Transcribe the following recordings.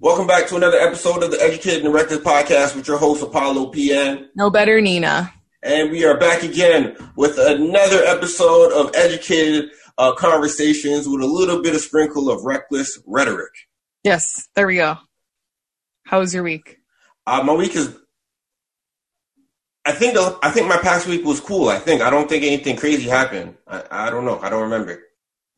Welcome back to another episode of the Educated and the Reckless Podcast with your host Apollo PN. No better, Nina. And we are back again with another episode of Educated uh, Conversations with a little bit of sprinkle of reckless rhetoric. Yes, there we go. How was your week? Uh, my week is. I think the, I think my past week was cool. I think I don't think anything crazy happened. I, I don't know. I don't remember.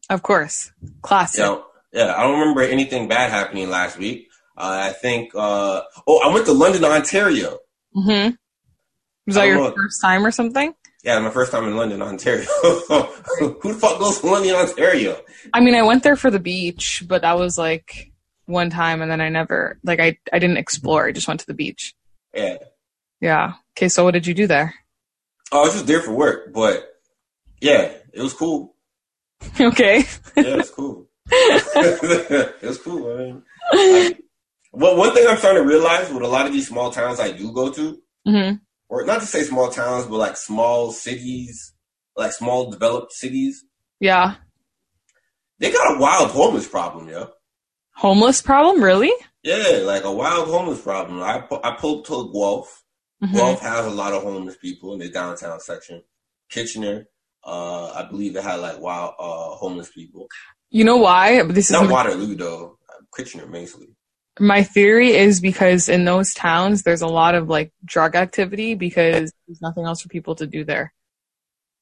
Of course, classic. Yeah, yeah, I don't remember anything bad happening last week. I think. Uh, oh, I went to London, Ontario. Mm-hmm. Was that your know. first time or something? Yeah, my first time in London, Ontario. Who the fuck goes to London, Ontario? I mean, I went there for the beach, but that was like one time, and then I never like I I didn't explore. I just went to the beach. Yeah. Yeah. Okay. So what did you do there? Oh, I was just there for work, but yeah, it was cool. okay. yeah, it's cool. it was cool. I mean, like, well, one thing I'm starting to realize with a lot of these small towns I do go to, mm-hmm. or not to say small towns, but like small cities, like small developed cities. Yeah. They got a wild homeless problem, yo. Homeless problem, really? Yeah, like a wild homeless problem. I I pulled to Guelph. Mm-hmm. Guelph has a lot of homeless people in the downtown section. Kitchener, uh, I believe it had like wild uh, homeless people. You know why? This not is Waterloo though. Kitchener mainly my theory is because in those towns there's a lot of like drug activity because there's nothing else for people to do there.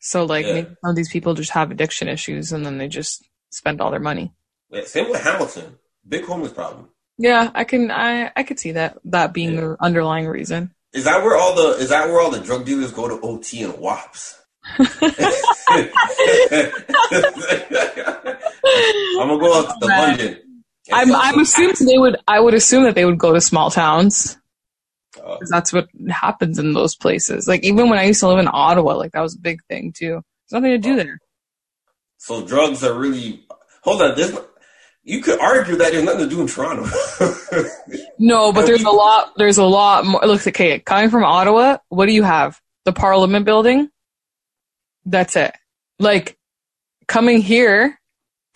So like yeah. maybe some of these people just have addiction issues and then they just spend all their money. Yeah, same with Hamilton. Big homeless problem. Yeah, I can I I could see that that being yeah. the underlying reason. Is that where all the is that where all the drug dealers go to OT and WAPs? I'm gonna go out to the London I'm I'm assuming they would. I would assume that they would go to small towns. Uh, that's what happens in those places. Like even when I used to live in Ottawa, like that was a big thing too. There's nothing to do uh, there. So drugs are really. Hold on, this. You could argue that there's nothing to do in Toronto. no, but there's a lot. There's a lot more. Look, okay, coming from Ottawa, what do you have? The Parliament Building. That's it. Like coming here,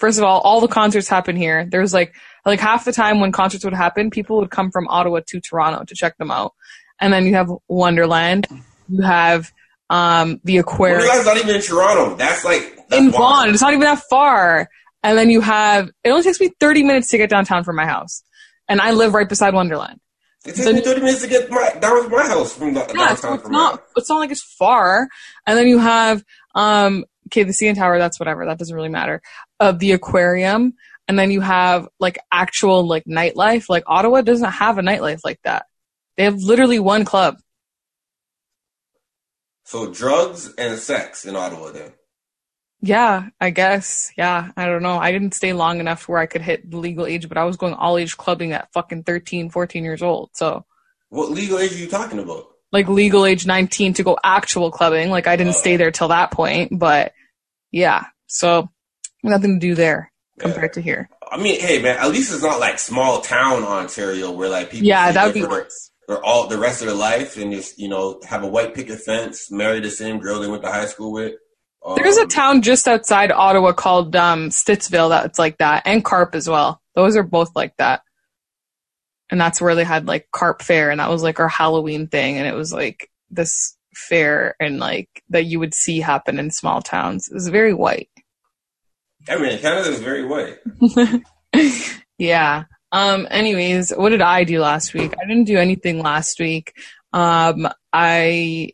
First of all, all the concerts happen here. There's like like half the time when concerts would happen, people would come from Ottawa to Toronto to check them out. And then you have Wonderland. You have um, the aquarium. Wonderland's not even in Toronto. That's like that's in Vaughan. It's not even that far. And then you have. It only takes me 30 minutes to get downtown from my house, and I live right beside Wonderland. It takes me 30 minutes to get my that was my house from the yeah, downtown. So it's not. It's not like it's far. And then you have um, okay, the CN Tower, that's whatever. That doesn't really matter. Of the aquarium. And then you have like actual like nightlife. Like Ottawa doesn't have a nightlife like that. They have literally one club. So drugs and sex in Ottawa then. Yeah, I guess. Yeah, I don't know. I didn't stay long enough where I could hit the legal age, but I was going all age clubbing at fucking 13, 14 years old. So. What legal age are you talking about? Like legal age 19 to go actual clubbing. Like I didn't uh, stay there till that point, but yeah. So nothing to do there compared yeah. to here. I mean, hey man, at least it's not like small town Ontario where like people yeah that would be worse. For all the rest of their life and just you know have a white picket fence, marry the same girl they went to high school with. Um, There's a town just outside Ottawa called um, Stittsville that's like that, and Carp as well. Those are both like that. And that's where they had like Carp Fair, and that was like our Halloween thing, and it was like this fair and like that you would see happen in small towns. It was very white. I mean, Canada is very white. yeah. Um. Anyways, what did I do last week? I didn't do anything last week. Um. I,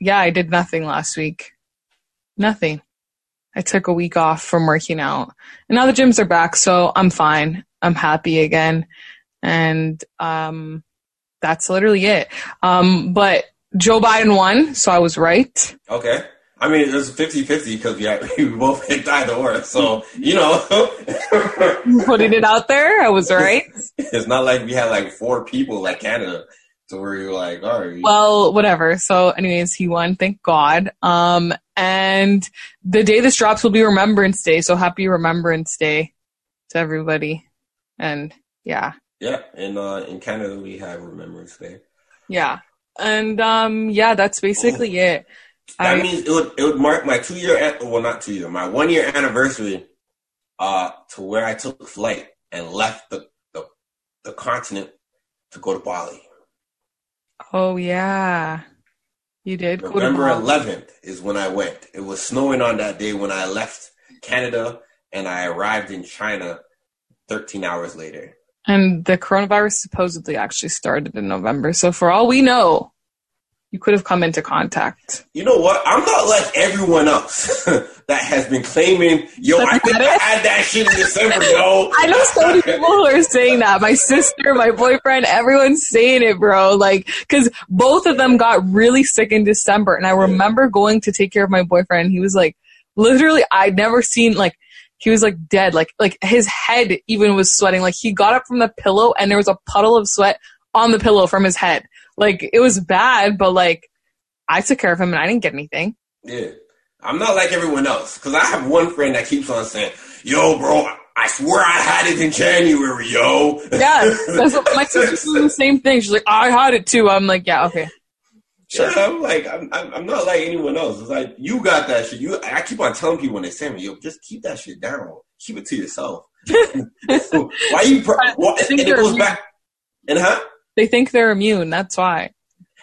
yeah, I did nothing last week. Nothing. I took a week off from working out, and now the gyms are back, so I'm fine. I'm happy again, and um, that's literally it. Um, but Joe Biden won, so I was right. Okay. I mean, it was 50-50 because we, we both picked either or. So, you know. Putting it out there, I was right. It's not like we had like four people like Canada to where you're like, all right. Well, whatever. So anyways, he won, thank God. Um, and the day this drops will be Remembrance Day. So happy Remembrance Day to everybody. And yeah. Yeah. And, uh, in Canada, we have Remembrance Day. Yeah and um, yeah, that's basically it. That I, means it would it would mark my two year well not two year my one year anniversary uh to where I took flight and left the the, the continent to go to Bali. Oh yeah, you did. November 11th is when I went. It was snowing on that day when I left Canada, and I arrived in China 13 hours later. And the coronavirus supposedly actually started in November. So for all we know, you could have come into contact. You know what? I'm not like everyone else that has been claiming, yo, I think I had that shit in December, yo. I know so many people who are saying that. My sister, my boyfriend, everyone's saying it, bro. Like, cause both of them got really sick in December. And I remember going to take care of my boyfriend. He was like, literally, I'd never seen like, he was like dead. Like, like his head even was sweating. Like he got up from the pillow and there was a puddle of sweat on the pillow from his head. Like it was bad, but like I took care of him and I didn't get anything. Yeah. I'm not like everyone else because I have one friend that keeps on saying, "Yo, bro, I swear I had it in January, yo." Yeah, that's what, my sister's doing the same thing. She's like, "I had it too." I'm like, "Yeah, okay." Sure. Yeah, I'm like, I'm, I'm not like anyone else. It's like you got that shit. You, I keep on telling people when they say me, "Yo, just keep that shit down. Keep it to yourself." why you? Why, and it goes back. And huh? They think they're immune. That's why.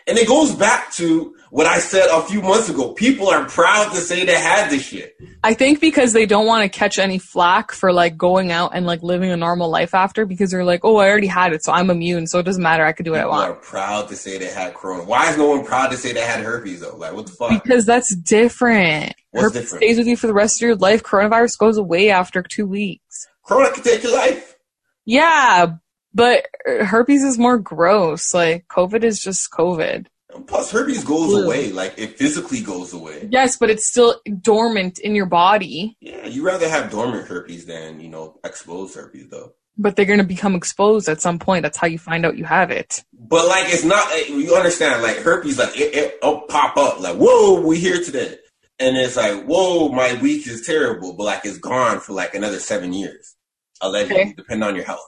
And it goes back to what I said a few months ago. People are proud to say they had this shit. I think because they don't want to catch any flack for like going out and like living a normal life after because they're like, oh, I already had it, so I'm immune, so it doesn't matter. I could do what People I want. are proud to say they had corona. Why is no one proud to say they had herpes though? Like, what the fuck? Because that's different. What's herpes different? stays with you for the rest of your life. Coronavirus goes away after two weeks. Corona can take your life. Yeah, but herpes is more gross. Like COVID is just COVID. Plus, herpes goes Flu. away. Like, it physically goes away. Yes, but it's still dormant in your body. Yeah, you rather have dormant herpes than you know exposed herpes though. But they're gonna become exposed at some point. That's how you find out you have it. But like, it's not. eh, You understand? Like herpes, like it, it, it'll pop up. Like, whoa, we here today, and it's like, whoa, my week is terrible, but like it's gone for like another seven years, allegedly, Okay. depending on your health.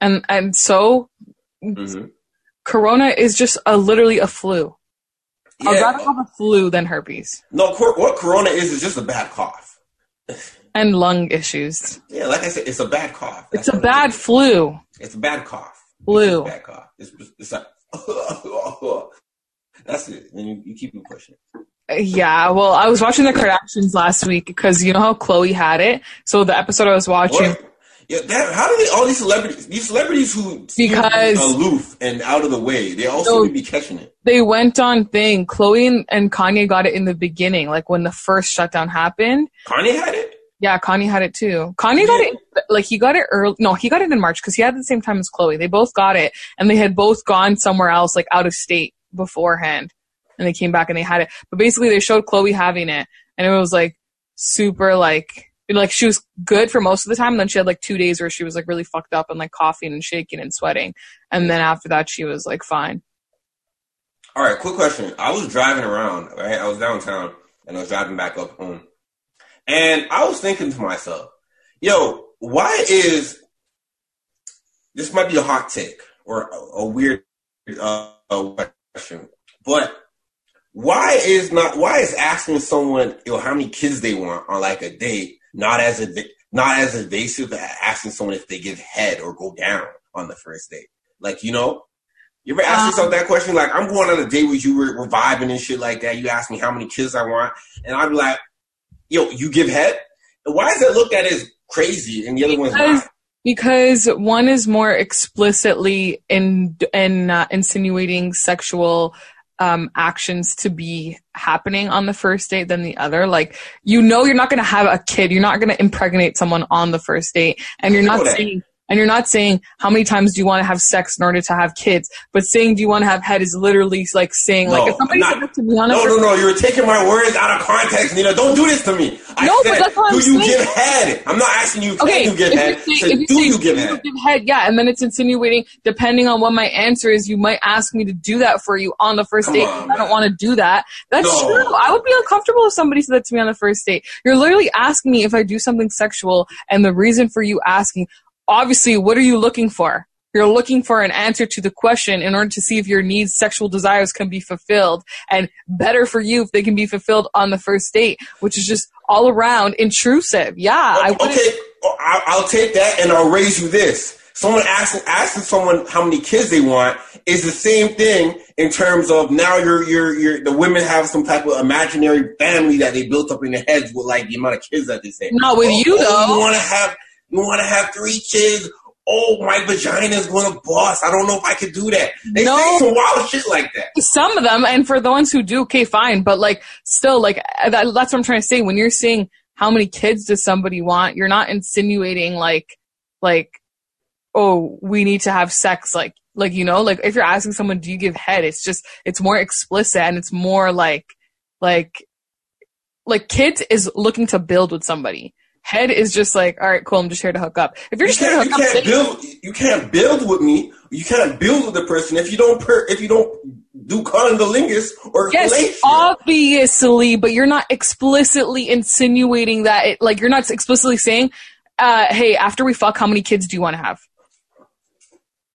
And and so hmm corona is just a literally a flu. I'd rather have a flu than herpes No, cor- what corona is is just a bad cough. and lung issues. Yeah, like I said, it's a bad cough. It's a what it bad flu. It's a bad cough. Flu. Bad cough. It's, it's like, that's it. Then you, you keep it pushing. Yeah, well, I was watching the Kardashians last week because you know how Khloé had it. So the episode I was watching, What? Yeah, that, how do they, all these celebrities, these celebrities who Because- aloof and out of the way, they also So- seem be catching it. they went on thing. Khloé and, Kanye got it in the beginning, like when the first shutdown happened. Kanye had it? Yeah, Kanye had it too. Kanye got it like he got it early. No, he got it in March because he had it the same time as Khloé. They both got it, and they had both gone somewhere else, like out of state beforehand, and they came back and they had it. But basically, they showed Khloé having it, and it was like super like like she was good for most of the time. And then she had like two days where she was like really fucked up and like coughing and shaking and sweating, and then after that, she was like fine. All right, quick question. I was driving around, right? I was downtown and I was driving back up home. And I was thinking to myself, yo, why is this might be a hot take or a, a weird uh, question, but why is not why is asking someone yo how many kids they want on like a date not as a not as evasive as asking someone if they give head or go down on the first date? Like you know, you ever ask Um, yourself that question? Like, I'm going on a date with you, we're, we're vibing and shit like that. You ask me how many kids I want, and I'm like, yo, you give head? And why is it looked at as crazy and the other one's Because- not? Because one is more explicitly in in uh, insinuating sexual um, actions to be happening on the first date than the other. Like you know, you're not going to have a kid. You're not going to impregnate someone on the first date, and you're not saying. And you're not saying how many times do you want to have sex in order to have kids, but saying do you want to have head is literally like saying No, like if somebody I'm said that to me on a No, no, no, you're taking my words out of context, Nina. Don't do this to me. I No, but said, that's what do I'm you saying. give head? I'm not asking you, Okay, can you give head? you say, Say, if you do say, you give do head? you give head, yeah, and then it's insinuating, depending on what my answer is, you might ask me to do that for you on the first Come date. on, I don't want to do that. That's No. true. I would be uncomfortable if somebody said that to me on the first date. You're literally asking me if I do something sexual, and the reason for you asking, obviously, what are you looking for? You're looking for an answer to the question in order to see if your needs, sexual desires can be fulfilled and better for you if they can be fulfilled on the first date, which is just all around intrusive. Yeah. I wouldn't- okay, I'll, I'll take that and I'll raise you this. someone asking asking someone how many kids they want is the same thing in terms of now you're you're you're the women have some type of imaginary family that they built up in their heads with like the amount of kids that they say. Not with oh, you oh, though. You want to have you want to have three kids. Oh, my vagina is going to bust. I don't know if I could do that. They No. say some wild shit like that. Some of them, and for the ones who do, okay, fine. But like, still, like that, that's what I'm trying to say. When you're saying how many kids does somebody want, you're not insinuating like, like, oh, we need to have sex. Like, like you know, like if you're asking someone, do you give head? It's just, it's more explicit and it's more like, like, like kids is looking to build with somebody. Head is just like, all right, cool. I'm just here to hook up. If you're You just here to hook you up, can't build. You can't build with me. You can't build with the person if you don't. Per, if you don't do cunnilingus or Yes, obviously, but you're not explicitly insinuating that it, like you're not explicitly saying, uh, hey, after we fuck, how many kids do you want to have?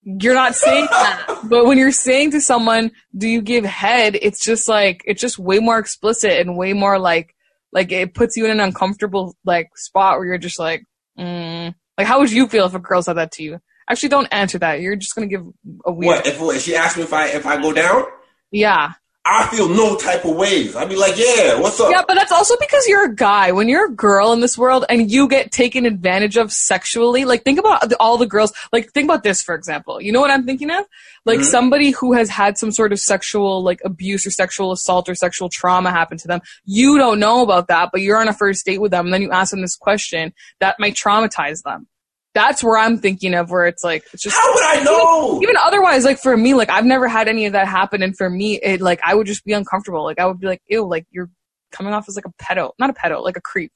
You're not saying that. But when you're saying to someone, do you give head? It's just like, it's just way more explicit and way more like, like it puts you in an uncomfortable like spot where you're just like, mm. like how would you feel if a girl said that to you? Actually, don't answer that. You're just gonna give a weird. what if, if she asked me if I if I go down? Yeah. I feel no type of ways. I'd be like, yeah, what's up? Yeah, but that's also because you're a guy. When you're a girl in this world and you get taken advantage of sexually, like think about all the girls. Like think about this, for example. You know what I'm thinking of? Like Mhm. somebody who has had some sort of sexual like abuse or sexual assault or sexual trauma happen to them. You don't know about that, but you're on a first date with them, and then you ask them this question that might traumatize them. That's where I'm thinking of, where it's like it's just How would I know? even otherwise, like for me, like I've never had any of that happen, and for me, it like I would just be uncomfortable. Like I would be like, ew, like you're coming off as like a pedo, not a pedo, like a creep.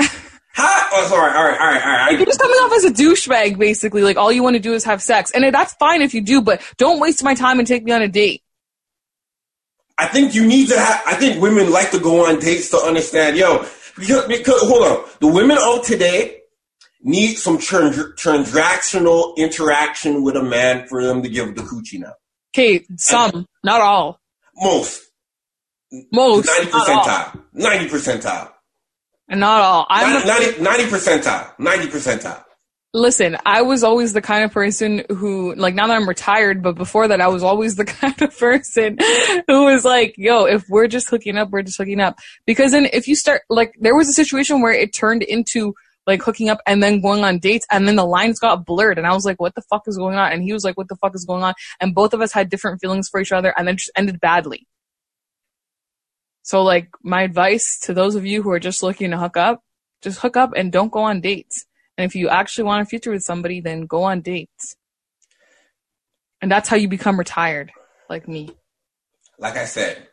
How? Oh, sorry. All right, all right, all right. Like, you're just coming off as a douchebag, basically. Like all you want to do is have sex, and that's fine if you do, but don't waste my time and take me on a date. I think you need to have. I think women like to go on dates to understand. Yo, because, because hold on, the women of today need some trans- transactional interaction with a man for them to give the coochie now. Okay, some, not all, Most most, ninety percentile, ninety percentile, and not all. I'm 90 90 percentile, ninety percentile. Listen, I was always the kind of person who, like, now that I'm retired, but before that, I was always the kind of person who was like, yo, if we're just hooking up, we're just hooking up. Because then if you start, like, there was a situation where it turned into, like, hooking up and then going on dates, and then the lines got blurred, and I was like, what the fuck is going on? And he was like, what the fuck is going on? And both of us had different feelings for each other, and then just ended badly. So, like, my advice to those of you who are just looking to hook up, just hook up and don't go on dates. And if you actually want a future with somebody, then go on dates. And that's how you become retired, like me. Like I said,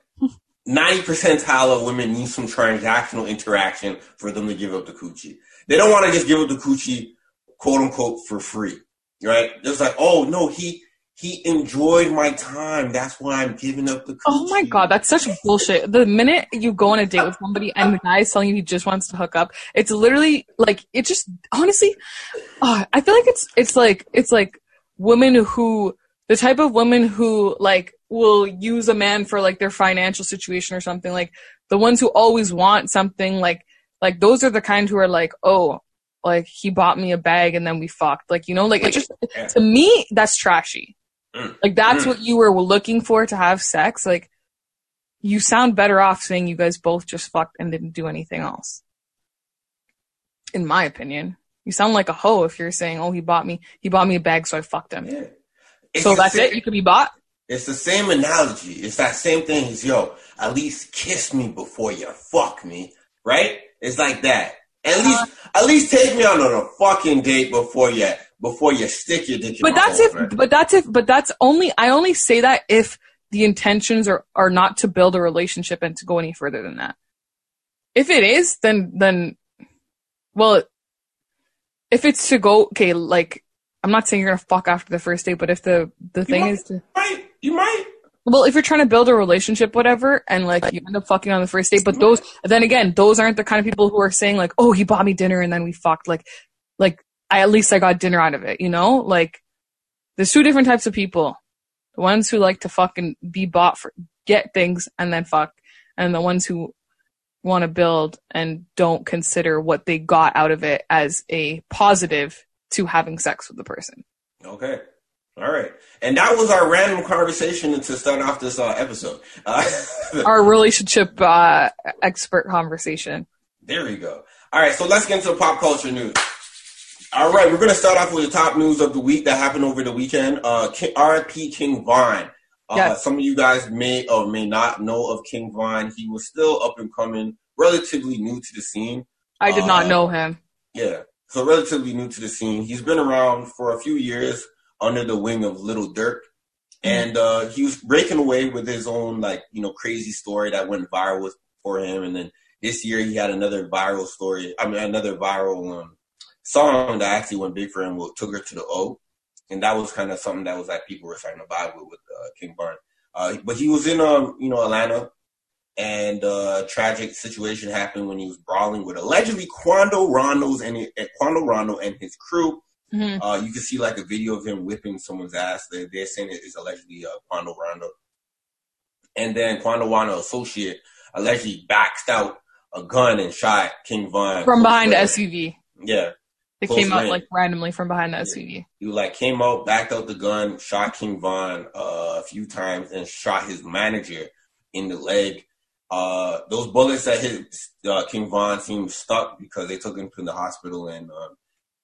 ninety percentile of women need some transactional interaction for them to give up the coochie. They don't want to just give up the coochie, quote unquote, for free, right? It's like, oh no, he he enjoyed my time. That's why I'm giving up the coochie. Oh my god, that's such bullshit. The minute you go on a date with somebody and the guy is telling you he just wants to hook up, it's literally like it just honestly, uh, I feel like it's it's like it's like women who the type of women who like will use a man for like their financial situation or something like the ones who always want something like like those are the kind who are like oh like he bought me a bag and then we fucked like you know like it just Yeah. to me that's trashy Mm. like that's Mm. what you were looking for to have sex like you sound better off saying you guys both just fucked and didn't do anything else in my opinion you sound like a hoe if you're saying oh he bought me he bought me a bag so i fucked him Yeah. So that's same- it you could be bought It's the same analogy. It's that same thing as yo, at least kiss me before you fuck me, right? It's like that. At least, Uh-huh. at least take me on a fucking date before you before you stick your dick in but that's if but that's if but that's only i only say that if the intentions are are not to build a relationship and to go any further than that if it is then then well if it's to go okay like i'm not saying you're gonna fuck after the first date but if the the thing might. is to Right? You might. Well if you're trying to build a relationship whatever and like you end up fucking on the first date but those then again those aren't the kind of people who are saying like oh he bought me dinner and then we fucked like like I at least I got dinner out of it, you know? Like there's two different types of people. The ones who like to fucking be bought for get things and then fuck and the ones who want to build and don't consider what they got out of it as a positive to having sex with the person. Okay. All right. And that was our random conversation to start off this uh, episode. Uh, our relationship uh, expert conversation. There we go. All right. So let's get into pop culture news. All right. We're going to start off with the top news of the week that happened over the weekend. Uh, King, RIP King Von. Uh, yes. Some of you guys may or may not know of King Von. He was still up and coming, relatively new to the scene. I did not uh, know him. Yeah. So relatively new to the scene. He's been around for a few years under the wing of Little. Mm-hmm. And uh, he was breaking away with his own like, you know, crazy story that went viral for him. And then this year he had another viral story. I mean, another viral um, song that actually went big for him. Took her to the O, and that was kind of something that was like people were starting to vibe with with uh, King Von. Uh, but he was in um, you know, Atlanta, and uh, a tragic situation happened when he was brawling with allegedly Quando Rondo's and Quando Rondo and his crew. Mm-hmm. Uh, you can see like a video of him whipping someone's ass. They're, they're saying it is allegedly uh, Quando Rondo. And then Quando Rondo associate allegedly baxed out a gun and shot King Von from behind the SUV. Yeah. It came out like randomly from behind the SUV. He like came out, backed out the gun, shot King Von uh, a few times, and shot his manager in the leg. Uh, those bullets that hit uh, King Von seemed stuck because they took him to the hospital, and um,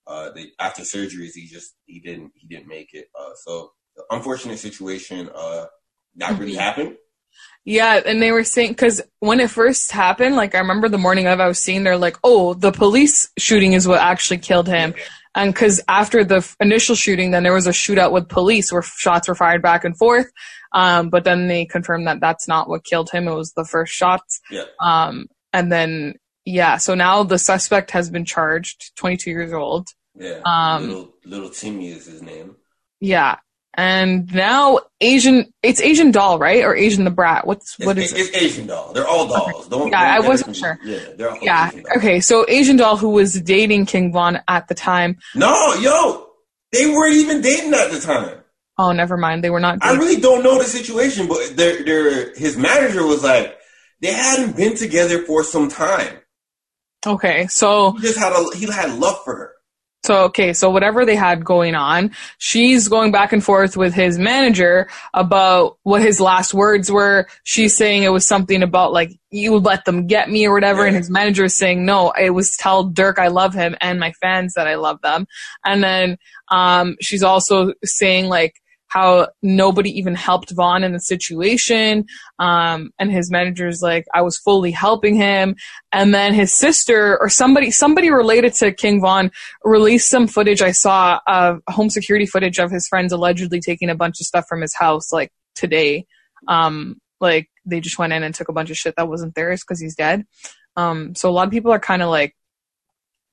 uh, they, after surgeries, he just he didn't he didn't make it. Uh, so unfortunate situation. Uh, that really mm-hmm. happened. Yeah, and they were saying because when it first happened, like I remember the morning of, I was seeing they're like, "Oh, the police shooting is what actually killed him," and because after the f- initial shooting, then there was a shootout with police where shots were fired back and forth. Um, but then they confirmed that that's not what killed him; it was the first shots. Yeah. Um, and then yeah, so now the suspect has been charged, 22 years old. Yeah. Um, little little Timmy is his name. Yeah, and now Asian, it's Asian doll, right? Or Asian the brat? What's it's, what is it's, it? It's Asian doll. They're all dolls. Okay. Don't, yeah, don't I wasn't sure. Yeah, they're all yeah. Okay, so Asian doll who was dating King Von at the time. No, yo, they weren't even dating at the time. Oh, never mind. They were not. Dating. I really don't know the situation, but their their his manager was like they hadn't been together for some time. Okay, so he just had a he had love for her. So, okay, so whatever they had going on, she's going back and forth with his manager about what his last words were. She's saying it was something about like, you would let them get me or whatever. Yeah. And his manager is saying, no, it was tell Durk I love him and my fans that I love them. And then, um, she's also saying like, how nobody even helped Von in the situation. Um, and his manager's like, I was fully helping him. And then his sister or somebody, somebody related to King Von released some footage I saw of home security footage of his friends allegedly taking a bunch of stuff from his house like today. Um, like they just went in and took a bunch of shit that wasn't theirs because he's dead. Um, so a lot of people are kind of like,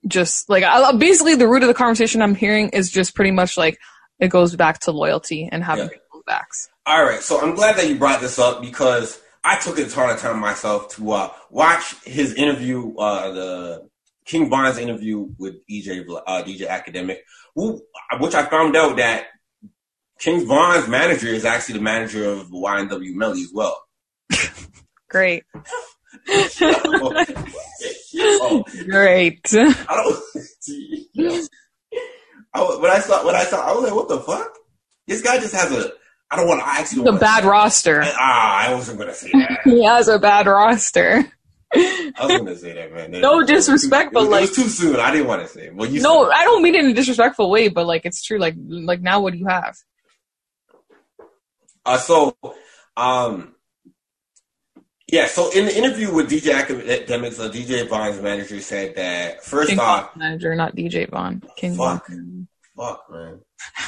just like basically the root of the conversation I'm hearing is just pretty much like it goes back to loyalty and having yeah. backs. All right, so I'm glad that you brought this up because I took a ton of time myself to uh, watch his interview, uh, the King Von's interview with EJ uh, DJ Academic, who, which I found out that King Von's manager is actually the manager of YNW Melly as well. Great. Great. I when I saw when I saw, I was like, "What the fuck? This guy just has a." I don't want to actually. A bad roster. ah, I wasn't gonna say that. he has a bad roster. I was gonna say that, man. no disrespect, but like it was too soon. I didn't want to say. It. Well, you no, I don't mean it in a disrespectful way, but like it's true. Like, like now, what do you have? Uh, so, um, yeah, so in the interview with DJ Akademiks, uh, DJ Von's manager said that first King off, manager, not DJ Von, King fuck, Von. Fuck, man.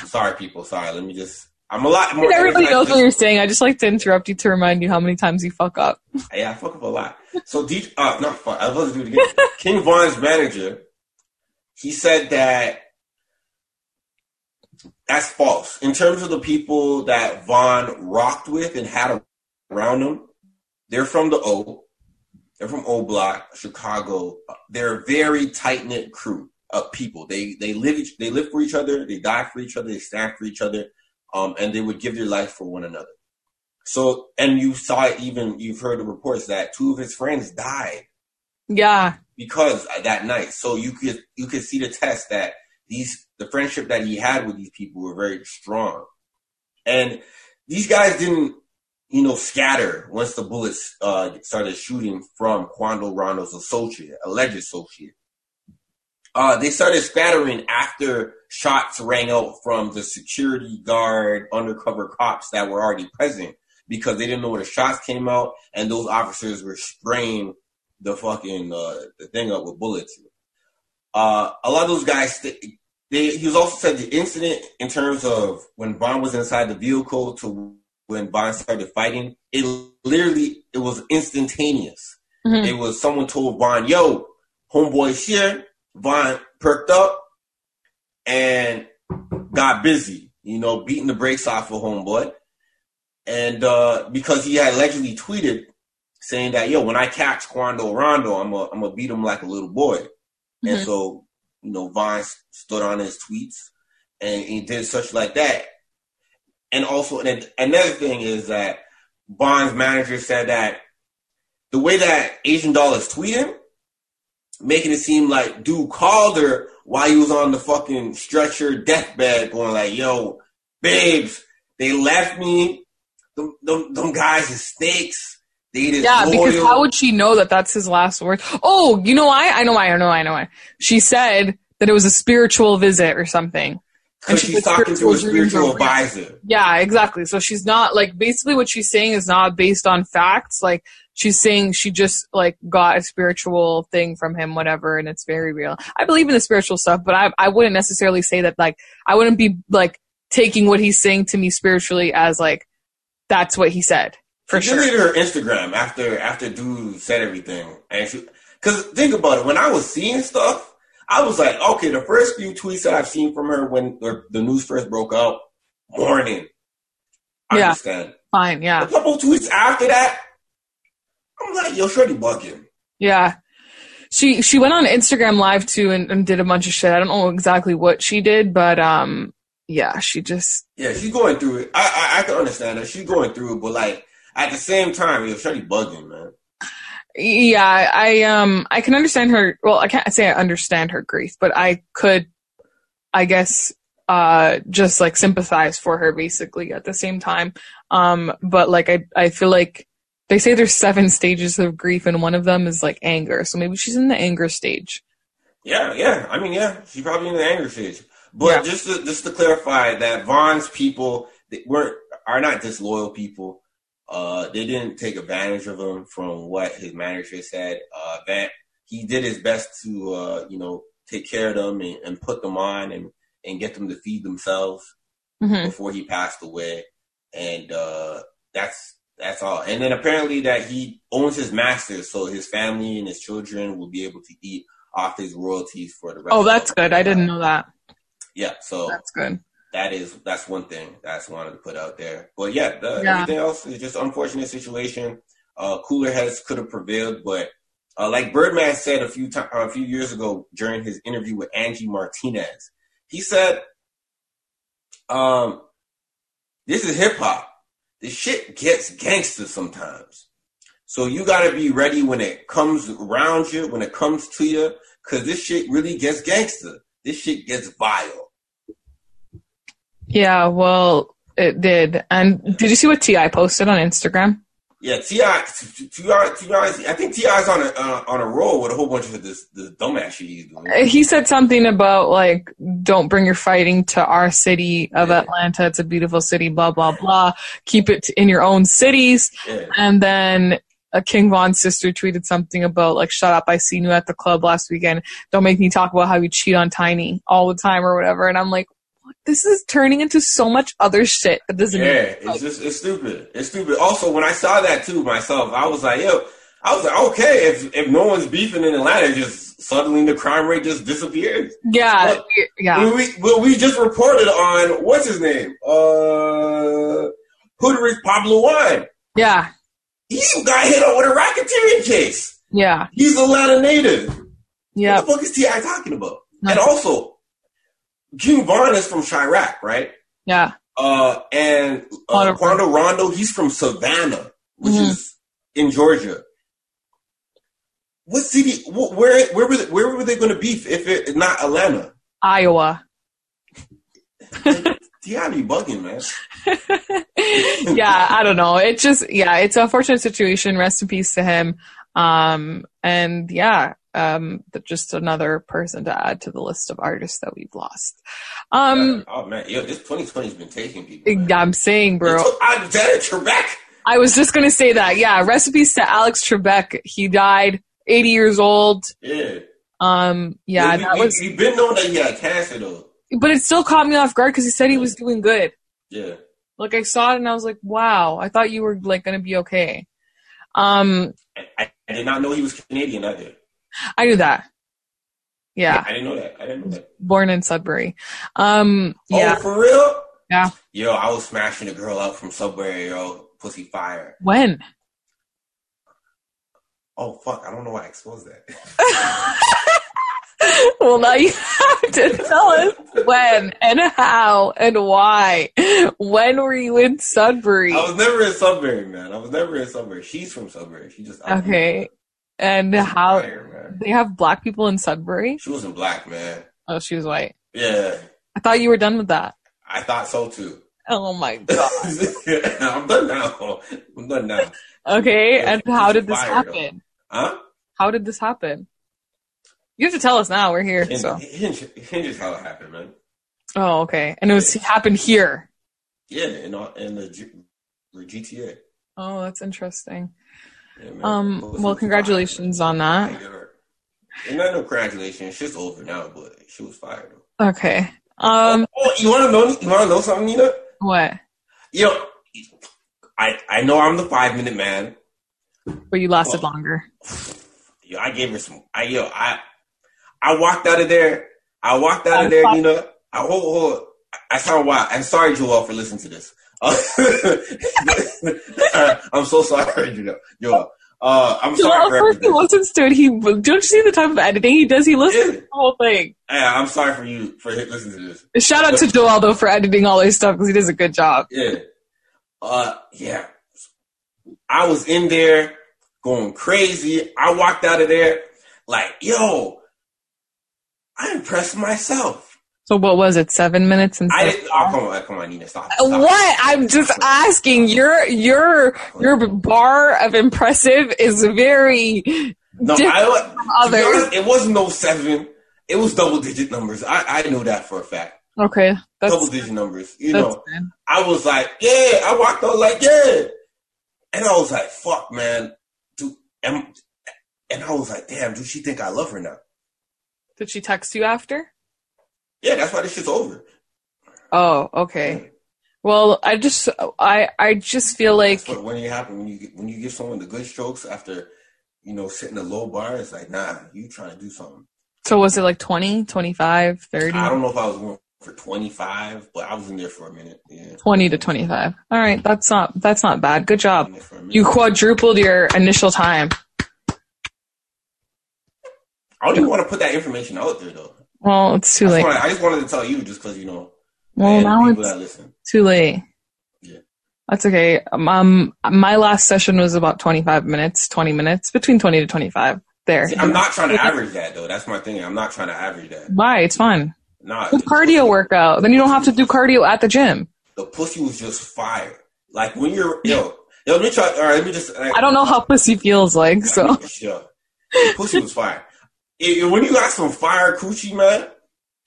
Sorry, people. Sorry. Let me just. I'm a lot more. Everybody knows what you're saying. I just like to interrupt you to remind you how many times you fuck up. Yeah, I fuck up a lot. So DJ, uh, not fuck. I was to do it again. King Von's manager, he said that that's false in terms of the people that Von rocked with and had around him they're from the O. They're from O Block, Chicago. They're a very tight knit crew of people. They they live they live for each other. They die for each other. They stand for each other, um, and they would give their life for one another. So, and you saw it even. You've heard the reports that two of his friends died. Yeah. Because that night, so you could you could see the test that these the friendship that he had with these people were very strong, and these guys didn't, you know, scatter once the bullets uh, started shooting from Quando Rondo's associate, alleged associate. Uh, they started scattering after shots rang out from the security guard, undercover cops that were already present because they didn't know where the shots came out, and those officers were spraying the fucking uh, the thing up with bullets. Uh, a lot of those guys, they, he was also said the incident in terms of when Von was inside the vehicle to when Von started fighting, it literally it was instantaneous. Mm-hmm. It was someone told Von, "Yo, homeboy here." Von perked up and got busy, you know, beating the brakes off of homeboy. And uh, because he had allegedly tweeted saying that, yo, when I catch Quando Rondo, I'm going I'm to beat him like a little boy. Mm-hmm. And so, you know, Von stood on his tweets and he did such like that. And also, and another thing is that Von's manager said that the way that Asian Doll is tweeting, making it seem like dude called her while he was on the fucking stretcher deathbed, going like, "Yo, babes, they left me. Them, them, them guys are snakes." yeah, loyal. because how would she know that that's his last word? Oh, you know why? I know why. I know why. I know why. She said that it was a spiritual visit or something. And she's, talking to a spiritual advisor. Yeah, exactly. So she's not like basically what she's saying is not based on facts. Like she's saying she just like got a spiritual thing from him, whatever, and it's very real. I believe in the spiritual stuff, but I I wouldn't necessarily say that like I wouldn't be like taking what he's saying to me spiritually as like that's what he said for she sure. deleted her Instagram after after dude said everything, and she because think about it when I was seeing stuff. I was like, okay, the first few tweets that I've seen from her when the news first broke out, morning. I yeah. understand. Fine, yeah. A couple tweets after that, I'm like, yo, Shorty bugging. Yeah. She she went on Instagram live too and, and did a bunch of shit. I don't know exactly what she did, but um yeah, she just Yeah, she's going through it. I I, I can understand that. She's going through it, but like at the same time, yo, Shorty bugging, man. Yeah, I um I can understand her well, I can't say I understand her grief, but I could I guess uh just like sympathize for her basically at the same time. Um but like I I feel like they say there's seven stages of grief, and one of them is like anger. So maybe she's in the anger stage. Yeah, yeah. I mean, yeah, she's probably in the anger stage. But yeah. just to just to clarify that Von's people weren't are not disloyal people. Uh, they didn't take advantage of him from what his manager said. Uh, that he did his best to uh, you know take care of them and, and, put them on and and get them to feed themselves mm-hmm. before he passed away. And uh, that's that's all. And then apparently that he owns his masters, so his family and his children will be able to eat off his royalties for the rest. Oh, that's good. I didn't know that. Yeah, so that's good. That is that's one thing that's wanted to put out there. But yeah, the, yeah. everything else is just unfortunate situation. Uh, cooler heads could have prevailed, but uh, like Birdman said a few time, a few years ago during his interview with Angie Martinez, he said, um, "This is hip hop the shit gets gangster sometimes. So you gotta be ready when it comes around you, when it comes to you, cause this shit really gets gangster. This shit gets vile. Yeah, well, it did. And did you see what T.I. posted on Instagram? Yeah, T.I. T.I. T.I. I think T.I.'s on a uh, on a roll with a whole bunch of this this dumbass shit he's doing. Uh, he said something about like, "Don't bring your fighting to our city of yeah. Atlanta. It's a beautiful city." Blah blah blah. Keep it in your own cities. Yeah. And then a King Von sister tweeted something about like, "Shut up! I seen you at the club last weekend. Don't make me talk about how you cheat on Tiny all the time or whatever." And I'm like, this is turning into so much other shit that doesn't. Yeah, it's just it's stupid. It's stupid. Also, when I saw that too myself, I was like, yo, I was like, okay, if if no one's beefing in Atlanta, just suddenly the crime rate just disappears. Yeah, but yeah. We, well, we just reported on what's his name, uh, Hoodrich Pablo Juan. Yeah, he got hit up with a racketeering case. Yeah, he's a Atlanta native. Yeah, what the fuck is T.I. talking about? And also, King Von is from Chiraq, right? Yeah. Uh, and uh, Quando Rondo, he's from Savannah, which mm-hmm. is in Georgia. What city? Where where were they, where were they going to beef if it not Atlanta? Iowa. T.I. be bugging, man. yeah, I don't know. It just yeah, it's a unfortunate situation. Rest in peace to him. Um, and yeah, um, just another person to add to the list of artists that we've lost. Um, oh man, yo, this 2020 has been taking people. Man. I'm saying, bro. Alexander Trebek. I was just gonna say that. Yeah, recipes to Alex Trebek. He died 80 years old. Yeah. Um. Yeah, that was. We've been knowing that he had cancer though. But it still caught me off guard because he said he was doing good. Yeah. Like I saw it and I was like, wow, I thought you were like gonna be okay. Um. I, I did not know he was Canadian either. I knew that. Yeah. I didn't know that. I didn't know that. Born in Sudbury. Um. Yeah. Oh, for real? Yeah. Yo, I was smashing a girl out from Sudbury, yo. Pussy fire. When? Oh fuck! I don't know why I exposed that. well, now you have to tell us when and how and why. When were you in Sudbury? I was never in Sudbury, man. I was never in Sudbury. She's from Sudbury. She just okay. And how fire, they have black people in Sudbury? She wasn't black, man. Oh, she was white. Yeah, I thought you were done with that. I thought so too. Oh my god. I'm done now. I'm done now. Okay, and how did this fire, happen? Huh? How did this happen? You have to tell us now. We're here. Hinge, So. hinge, hinge is how it happened, man. Oh, okay. And it was happened here. Yeah, in in the, G, the GTA. Oh, that's interesting. Yeah. Um. Well, congratulations on that. And not no congratulations. Shit's over now, but she was fired. Okay. Um. oh, you want to know? You want to know something, Nina? What? Yo, I I know I'm the five minute man. But you lasted Oh. longer. Yo, I gave her some. I yo, I I walked out of there. I walked out I'm of there, fine. Nina. I hold hold. I sound wild. I'm sorry, Joel, for listening to this. Uh, I'm so sorry, Joel. Joel. Uh, I'm Joel, sorry for first he everything. listens to it. He don't you see the type of editing he does? He listens Yeah. to the whole thing. Yeah, I'm sorry for you for listening to this. Shout out to Joel though for editing all his stuff because he does a good job. Yeah. Uh, yeah. I was in there going crazy. I walked out of there like, yo, I impressed myself. So what was it? Seven minutes and. I seven- didn't. Oh, come on, come on, Nina, stop. stop. What? I'm just asking. Your your your bar of impressive is very No, different I, from others. honest, it wasn't no seven. It was double digit numbers. I, I knew that for a fact. Okay, that's double digit numbers. You that's know, good. I was like, yeah. I walked out like, yeah. And I was like, fuck, man. Dude, and, and I was like, damn, do she think I love her now? Did she text you after? Yeah, that's why this shit's over. Oh, okay. Well, I just I I just feel like That's what when it happen when you when you give someone the good strokes after you know sitting a low bar. It's like nah, you trying to do something. so was it like 20, 25, 30? I don't know if I was going for twenty five, but I was in there for a minute. Yeah, 20 to 25. All right, that's not that's not bad. Good job. in there for a minute. You quadrupled your initial time. I don't even want to put that information out there though. Well, it's too I late. wanted, I just wanted to tell you just because you know. Well, now it's too late. Yeah. That's okay. Um, um, my last session was about 25 minutes, 20 minutes, between 20 to 25. There. See, I'm not trying to average that though. That's my thing. I'm not trying to average that. Why? It's fun. Nah, Good cardio workout. Then you don't have to do cardio at the gym. the pussy was just fire. Like when you're yo, yo, let me try. All right, let me just. Like, I don't know how pussy feels like, so. Yo, the pussy was fire. If- when you got some fire coochie, man,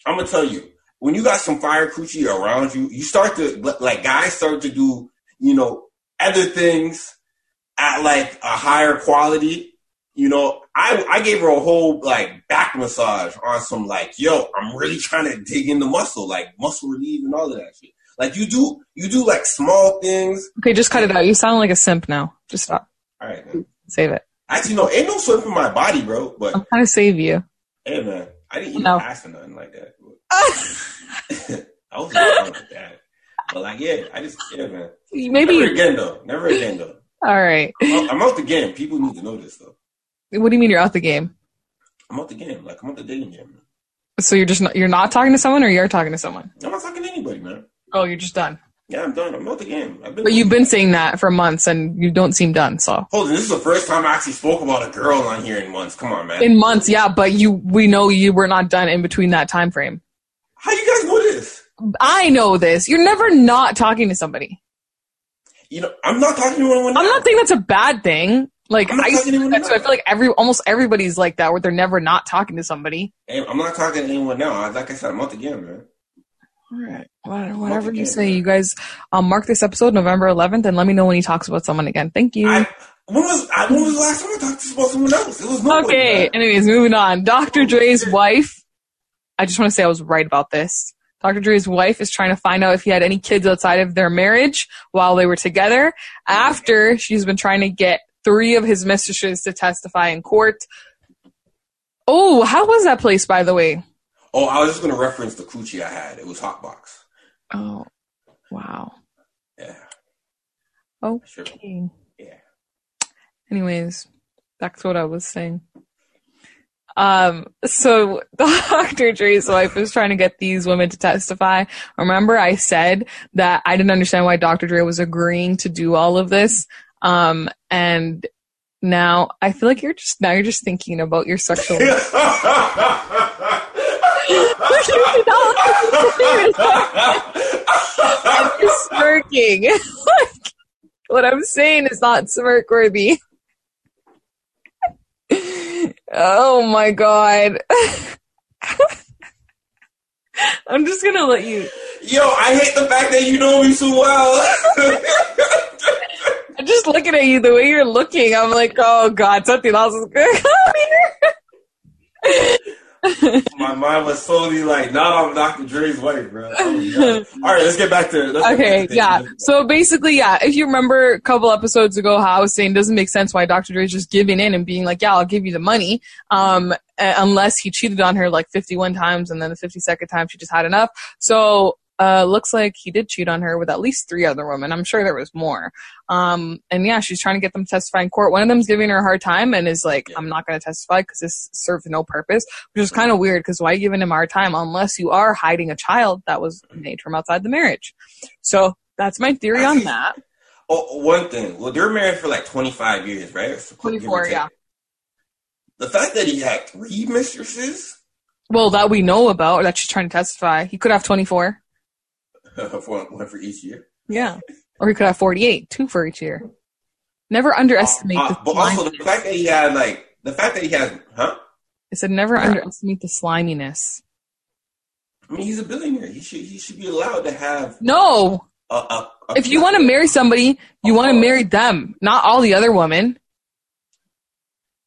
I'm gonna tell you. When you got some fire coochie around you, you start to like guys start to do, you know, other things at like a higher quality. You know, I I gave her a whole like back massage on some like, yo, I'm really trying to dig in the muscle, like muscle relief and all of that shit. Like you do, you do like small things. Okay, just cut it out. You sound like a simp now. Just stop. All right, man. Save it. Actually, no, ain't no sweat in my body, bro. But I'm trying to save you. Hey man, I didn't eat No. ass or nothing like that. I was not like that. But like, yeah, I just yeah, man. Maybe. Never again though. Never again though. All right. I'm out, I'm out the game. People need to know this though. What do you mean you're out the game? I'm out the game. Like I'm out the dating game. Man. So you're just not, you're not talking to someone, or you're talking to someone? I'm not talking to anybody, man. Oh, you're just done. Yeah, I'm done. I'm out the game. I've been. But you've been saying that for months, and you don't seem done. So Hold on, this is the first time I actually spoke about a girl on here in months. Come on, man. in months, yeah. But you, we know you were not done in between that time frame. How you guys know this? I know this. You're never not talking to somebody. You know, I'm not talking to anyone. I'm not saying that's a bad thing. Like I'm not I to talking to anyone that, so I feel like every almost everybody's like that, where they're never not talking to somebody. Hey, I'm not talking to anyone now. Like I said, I'm out again, man. All right, whatever, you say. You guys, um, mark this episode November 11th, and let me know when he talks about someone again. Thank you. I when was I, when was the last time I talked about someone else? It was. Okay. Anyways, moving on. Dr. Dre's wife. I just want to say I was right about this. Dr. Dre's wife is trying to find out if he had any kids outside of their marriage while they were together. After she's been trying to get three of his mistresses to testify in court. Oh, how was that place, by the way? Oh, I was just gonna reference the coochie I had. It was Hotbox. Oh, wow. Yeah. Sure. Okay. Yeah. Anyways, back to what I was saying. Um, so Dr. Dre's wife was trying to get these women to testify. Remember I said that I didn't understand why Dr. Dre was agreeing to do all of this. Um, and now I feel like you're just, now you're just thinking about your sexual. you're smirking. like, what I'm saying is not smirk worthy. oh my god. I'm just gonna let you. Yo, I hate the fact that you know me so well. I'm just looking at you the way you're looking. I'm like, oh god, something else is going on here. My mind was solely like, not on Dr. Dre's wife, bro. Oh. All right, let's get back to let's Okay, to yeah. So basically, yeah, if you remember a couple episodes ago how I was saying it doesn't make sense why Dr. Dre's just giving in and being like, yeah, I'll give you the money, um, unless he cheated on her like 51 times and then the 52nd time she just had enough. So, uh, looks like he did cheat on her with at least three other women. I'm sure there was more. Um, and yeah, she's trying to get them to testify in court. One of them's giving her a hard time and is like. I'm not going to testify because this serves no purpose, which is kind of weird because why are you giving him a hard time unless you are hiding a child that was made from outside the marriage? So that's my theory on that. Oh, one thing. Well, they're married for like 25 years, right? So, 24, yeah. The fact that he had three mistresses Well, that we know about, that she's trying to testify. He could have 24. for one for each year. Yeah. Or he could have 48, two for each year. Never underestimate Uh, the but also the fact that he had like the fact that he has, huh? I said never underestimate the sliminess. I mean, he's a billionaire. He should he should be allowed to have No! a. a, a If you want to marry somebody, you want to marry them, not all the other women.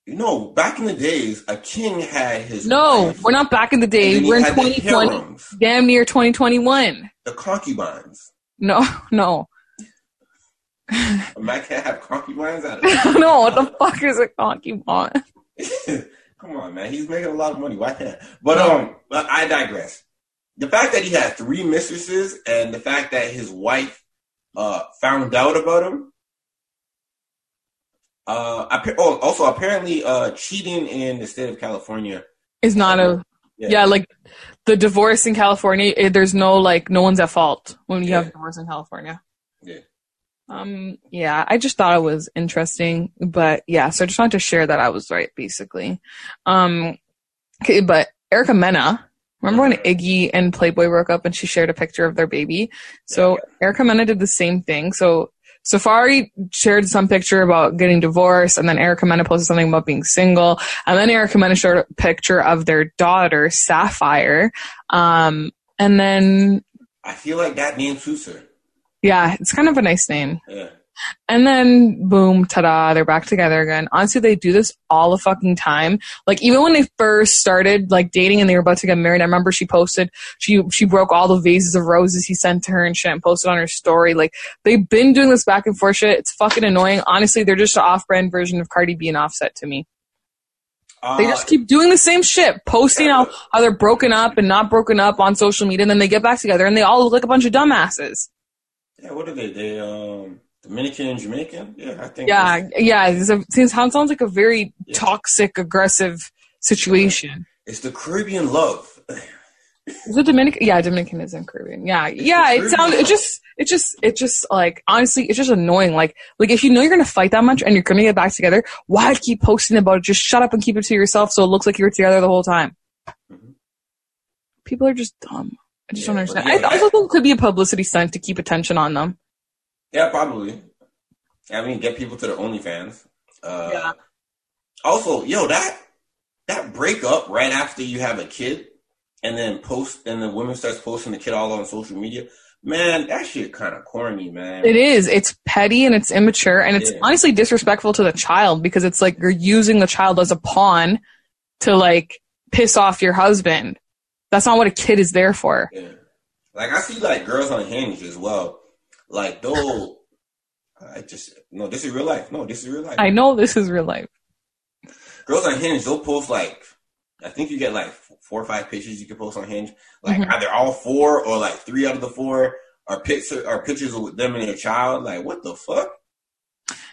You know, back in the days, a king had his. No, wife, we're not back in the and day. We're in 2020. Damn near 2021. the concubines. No, no. A man can't have concubines out of it. no, what the fuck is a concubine? Come on, man. He's making a lot of money. Why can't? But um, but I digress. The fact that he had three mistresses and the fact that his wife uh found out about him. Uh, oh, also apparently, uh, cheating in the state of California. Is not a yeah. like the divorce in California. There's no like no one's at fault when you Yeah. have divorce in California. Yeah. Um. Yeah, I just thought it was interesting, but yeah. So I just wanted to share that I was right, basically. Um. Okay, but Erica Mena. Remember when Iggy and Playboi broke up and she shared a picture of their baby? So Erica Mena did the same thing. So Safaree shared some picture about getting divorced, and then Erica Mena posted something about being single, and then Erica Mena shared a picture of their daughter Safire, um, and then I feel like that name suits her. yeah, it's kind of a nice name. Yeah. And then boom, ta-da, they're back together again. Honestly, they do this all the fucking time. Like even when they first started like dating and they were about to get married, I remember she posted she she broke all the vases of roses he sent to her and shit and posted on her story. Like they've been doing this back and forth shit. It's fucking annoying. Honestly, they're just an off-brand version of Cardi B and Offset to me. Uh, They just keep doing the same shit, posting how, how they're broken up and not broken up on social media, and then they get back together and they all look like a bunch of dumbasses. yeah. What are they? They um Dominican and Jamaican. Yeah, I think. Yeah, yeah. It's a, sounds like a very Yeah. toxic, aggressive situation. It's the Caribbean love. Is it Dominican? Yeah, Dominican is in Caribbean. Yeah, yeah. It sounds. It just. It just. It just like honestly, it's just annoying. Like, like if you know you're gonna fight that much and you're gonna get back together, why keep posting about it? Just shut up and keep it to yourself, so it looks like you were together the whole time. Mhm. People are just dumb. I just yeah, don't understand. Yeah, I also think it could be a publicity stunt to keep attention on them. Yeah, probably. I mean, get people to their OnlyFans. Uh, yeah. Also, yo, that that breakup right after you have a kid, and then post, and the woman starts posting the kid all on social media. Man, that shit kind of corny, man. It is. It's petty and it's immature and it's yeah. honestly disrespectful to the child because it's like you're using the child as a pawn to like piss off your husband. That's not what a kid is there for. Yeah. Like I see like girls on Hinge as well. Like they'll I just no, this is real life. No, this is real life. I know this is real life. Girls on Hinge, they'll post like I think you get like four or five pictures you can post on Hinge. Like mm-hmm. either all four or like three out of the four are pictures are pictures with them and their child. Like what the fuck?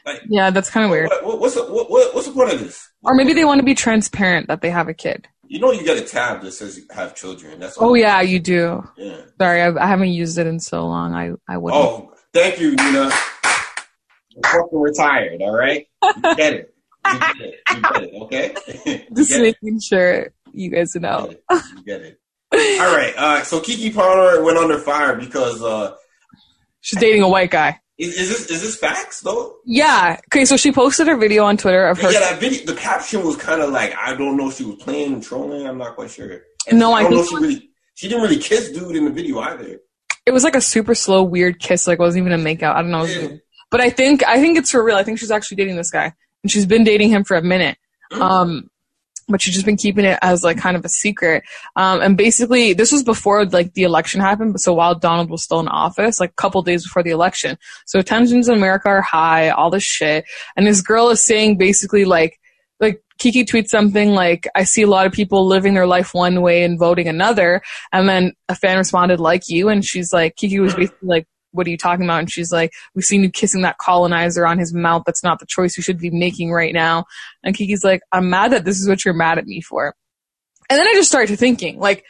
Like, yeah, that's kind of weird. What, what's the what, what's the point of this? Or maybe they want to be transparent that they have a kid. You know, you get a tab that says you have children. That's oh yeah, you do. Yeah. Sorry, I, I, haven't used it in so long. I I would. Oh, thank you, Nina. fucking retired. All right, you get it. You get it. You get it. Okay. Just making it. sure you guys know. You get it. You get it. All right. Uh, so Keke Palmer went under fire because uh, she's dating a white guy. Is, is, this is this facts though? Yeah. Okay. So she posted a video on Twitter of her. Yeah, that video. The caption was kind of like I don't know if she was playing and trolling. I'm not quite sure. And no, I, I don't know she really. She didn't really kiss dude in the video either. It was like a super slow, weird kiss. Like wasn't even a makeout. I don't know. Yeah. But I think I think it's for real. I think she's actually dating this guy, and she's been dating him for a minute. Mm-hmm. Um, but she's just been keeping it as like kind of a secret. Um, and basically this was before like the election happened. So while Donald was still in office, like a couple days before the election. So tensions in America are high, all this shit. And this girl is saying basically like, like Keke tweets something like, I see a lot of people living their life one way and voting another. And then a fan responded like you. And she's like, Keke was basically like, what are you talking about? And she's like, we've seen you kissing that colonizer on his mouth. That's not the choice you should be making right now. And Keke's like, I'm mad that this is what you're mad at me for. And then I just started thinking, like,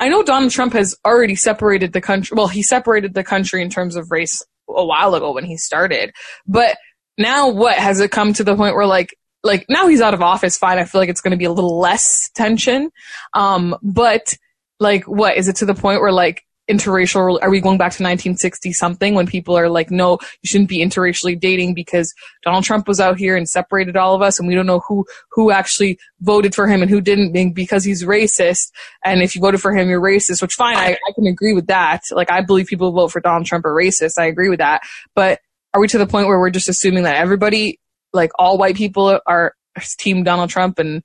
I know Donald Trump has already separated the country. Well, he separated the country in terms of race a while ago when he started. But now what? Has it come to the point where like, like now he's out of office, fine. I feel like it's going to be a little less tension. Um, but like what? Is it to the point where like interracial are we going back to 1960 something when people are like no you shouldn't be interracially dating because donald trump was out here and separated all of us and we don't know who who actually voted for him and who didn't because he's racist. And if you voted for him you're racist which fine I, I can agree with that. Like i believe people who vote for donald trump are racist. I agree with that. But are we to the point where we're just assuming that everybody like all white people are team donald trump and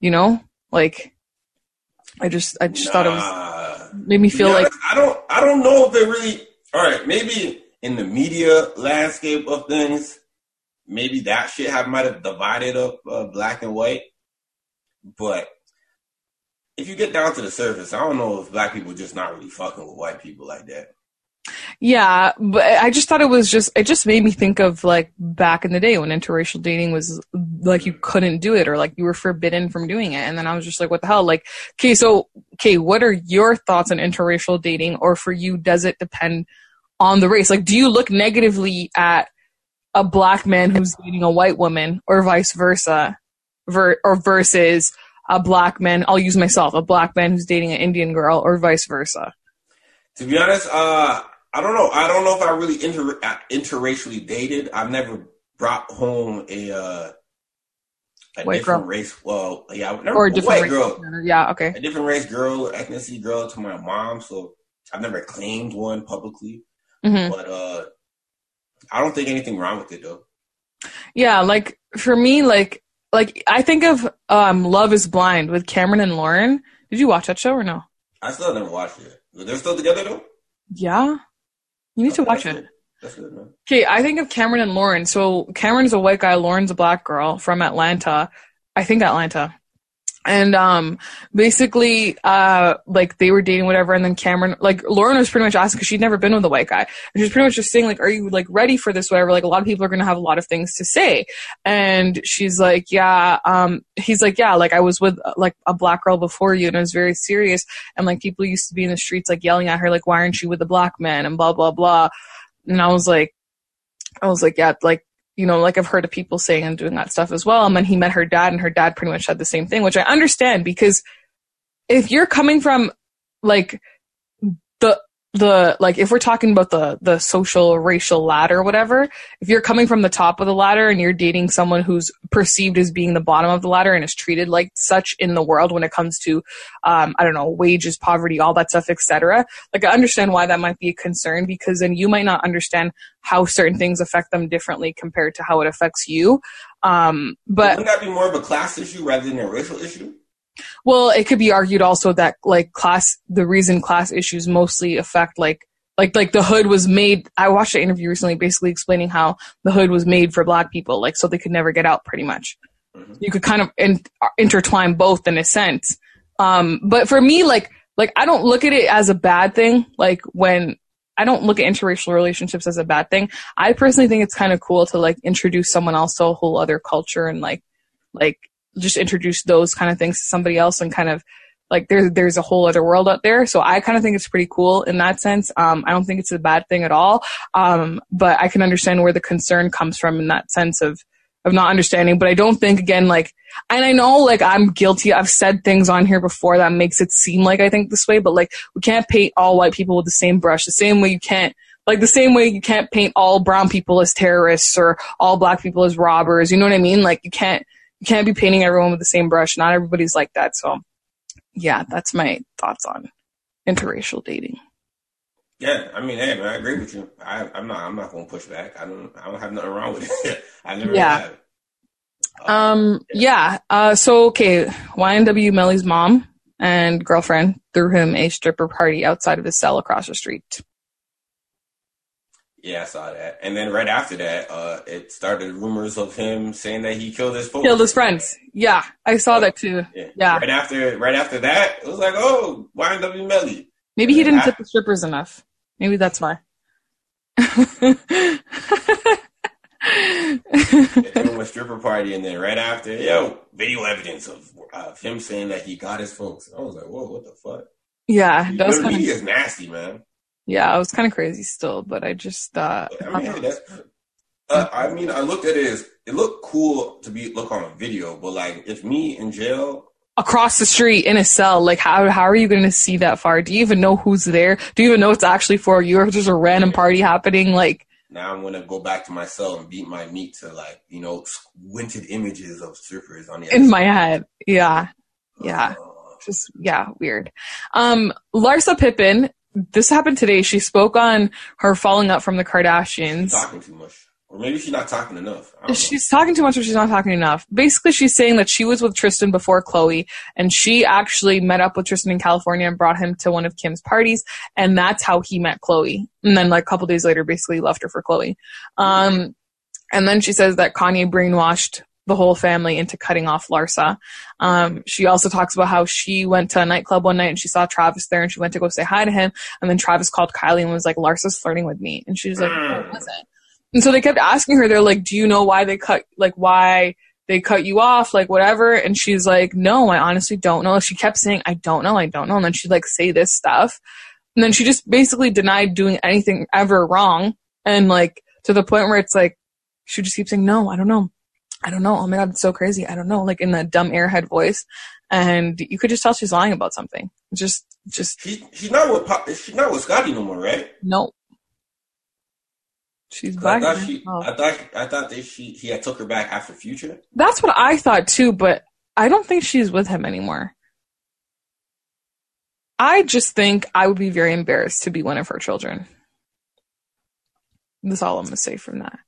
you know like i just i just nah. thought it was made me feel like I don't I don't know if they really all right, maybe in the media landscape of things, maybe that shit have might have divided up uh, black and white. But if you get down to the surface, I don't know if black people just not really fucking with white people like that. Yeah, but I just thought it was just it just made me think of like back in the day when interracial dating was like you couldn't do it or like you were forbidden from doing it. And then I was just like, what the hell? Like, okay, so okay, what are your thoughts on interracial dating or for you does it depend on the race? Like do you look negatively at a black man who's dating a white woman or vice versa? Ver- or versus a black man, I'll use myself, a black man who's dating an Indian girl or vice versa. To be honest, uh, I don't know. I don't know if I really inter uh, interracially dated. I've never brought home a uh, a white different girl. race. Well, yeah, never, or a different white girl. Yeah, okay. A different race girl, ethnicity girl to my mom. So I've never claimed one publicly. Mm-hmm. But uh, I don't think anything wrong with it though. Yeah, like for me, like like I think of um, Love Is Blind with Cameron and Lauren. Did you watch that show or no? I still haven't watched it. They're still together though. Yeah, you need to watch it. Okay, I think of Cameron and Lauren. So Cameron's a white guy, Lauren's a black girl from Atlanta. I think Atlanta and um basically uh like they were dating whatever and then cameron like lauren was pretty much asking because she'd never been with a white guy. And she's pretty much just saying like are you like ready for this whatever? Like a lot of people are gonna have a lot of things to say. And she's like yeah um he's like yeah like i was with like a black girl before you and it was very serious and like people used to be in the streets like yelling at her like why aren't you with a black man? and blah blah blah. And i was like I was like, yeah, like you know, like I've heard of people saying and doing that stuff as well. And then he met her dad and her dad pretty much said the same thing, which I understand because if you're coming from like the like if we're talking about the the social racial ladder whatever if you're coming from the top of the ladder and you're dating someone who's perceived as being the bottom of the ladder and is treated like such in the world when it comes to um, i don't know wages poverty all that stuff etc like i understand why that might be a concern because then you might not understand how certain things affect them differently compared to how it affects you. Um, but wouldn't that be more of a class issue rather than a racial issue well, it could be argued also that like class, the reason class issues mostly affect like like like the hood was made. I watched an interview recently, basically explaining how the hood was made for black people, like so they could never get out. Pretty much, mm-hmm. you could kind of in, intertwine both in a sense. Um, but for me, like like I don't look at it as a bad thing. Like when I don't look at interracial relationships as a bad thing. I personally think it's kind of cool to like introduce someone else to a whole other culture and like like just introduce those kind of things to somebody else and kind of like there's there's a whole other world out there. So I kind of think it's pretty cool in that sense. Um, I don't think it's a bad thing at all. Um, but I can understand where the concern comes from in that sense of of not understanding. But I don't think again like and I know like I'm guilty. I've said things on here before that makes it seem like I think this way, but like we can't paint all white people with the same brush. The same way you can't like the same way you can't paint all brown people as terrorists or all black people as robbers. You know what I mean? Like you can't you can't be painting everyone with the same brush. Not everybody's like that. So, yeah, that's my thoughts on interracial dating. Yeah, I mean, hey, man, I agree with you. I, am not, I'm not going to push back. I don't, I don't have nothing wrong with it. I never yeah. have. Um, um yeah. Uh, so okay, YNW Melly's mom and girlfriend threw him a stripper party outside of his cell across the street. Yeah, I saw that. And then right after that, uh, it started rumors of him saying that he killed his folks. Killed his friends. Yeah, I saw that too. Yeah. yeah. Right after, right after that, it was like, oh, YNW Melly. Maybe he didn't tip the strippers enough. Maybe that's why. threw a stripper party, and then right after, yo, video evidence of, of him saying that he got his folks. I was like, whoa, what the fuck? Yeah, that was kind of, is nasty, man. Yeah, I was kind of crazy still, but I just uh, I mean, that's, uh, I mean, I looked at it as it looked cool to be look on a video, but like if me in jail across the street in a cell, like how how are you going to see that far? Do you even know who's there? Do you even know it's actually for you, or just a random party happening? Like now, I'm gonna go back to my cell and beat my meat to like you know squinted images of strippers on the in my head. Yeah, yeah. Uh, just yeah, weird. Um, Larsa Pippen this happened today. She spoke on her falling up from the Kardashians. She's talking too much. Or maybe she's not talking enough. She's talking too much or she's not talking enough. Basically, she's saying that she was with Tristan before Khloé, and she actually met up with Tristan in California and brought him to one of Kim's parties, and that's how he met Khloé. And then, like, a couple days later, basically left her for Khloé. Um, and then she says that Kanye brainwashed the whole family into cutting off Larsa. Um, she also talks about how she went to a nightclub one night and she saw Travis there and she went to go say hi to him. And then Travis called Kylie and was like, Larsa's flirting with me. And she was like, what was it? And so they kept asking her, they're like, do you know why they cut, like, why they cut you off, like, whatever? And she's like, no, I honestly don't know. She kept saying, I don't know, I don't know. And then she'd like say this stuff. And then she just basically denied doing anything ever wrong. And like, to the point where it's like, she just keeps saying, no, I don't know. I don't know. Oh my god, it's so crazy. I don't know. Like in that dumb airhead voice, and you could just tell she's lying about something. Just, just. She, she's not with Pop, she's not with Scottie no more, right? No. She's back. I thought, she, oh. I thought I thought that she he had took her back after Future. That's what I thought too, but I don't think she's with him anymore. I just think I would be very embarrassed to be one of her children. That's all I'm gonna say from that.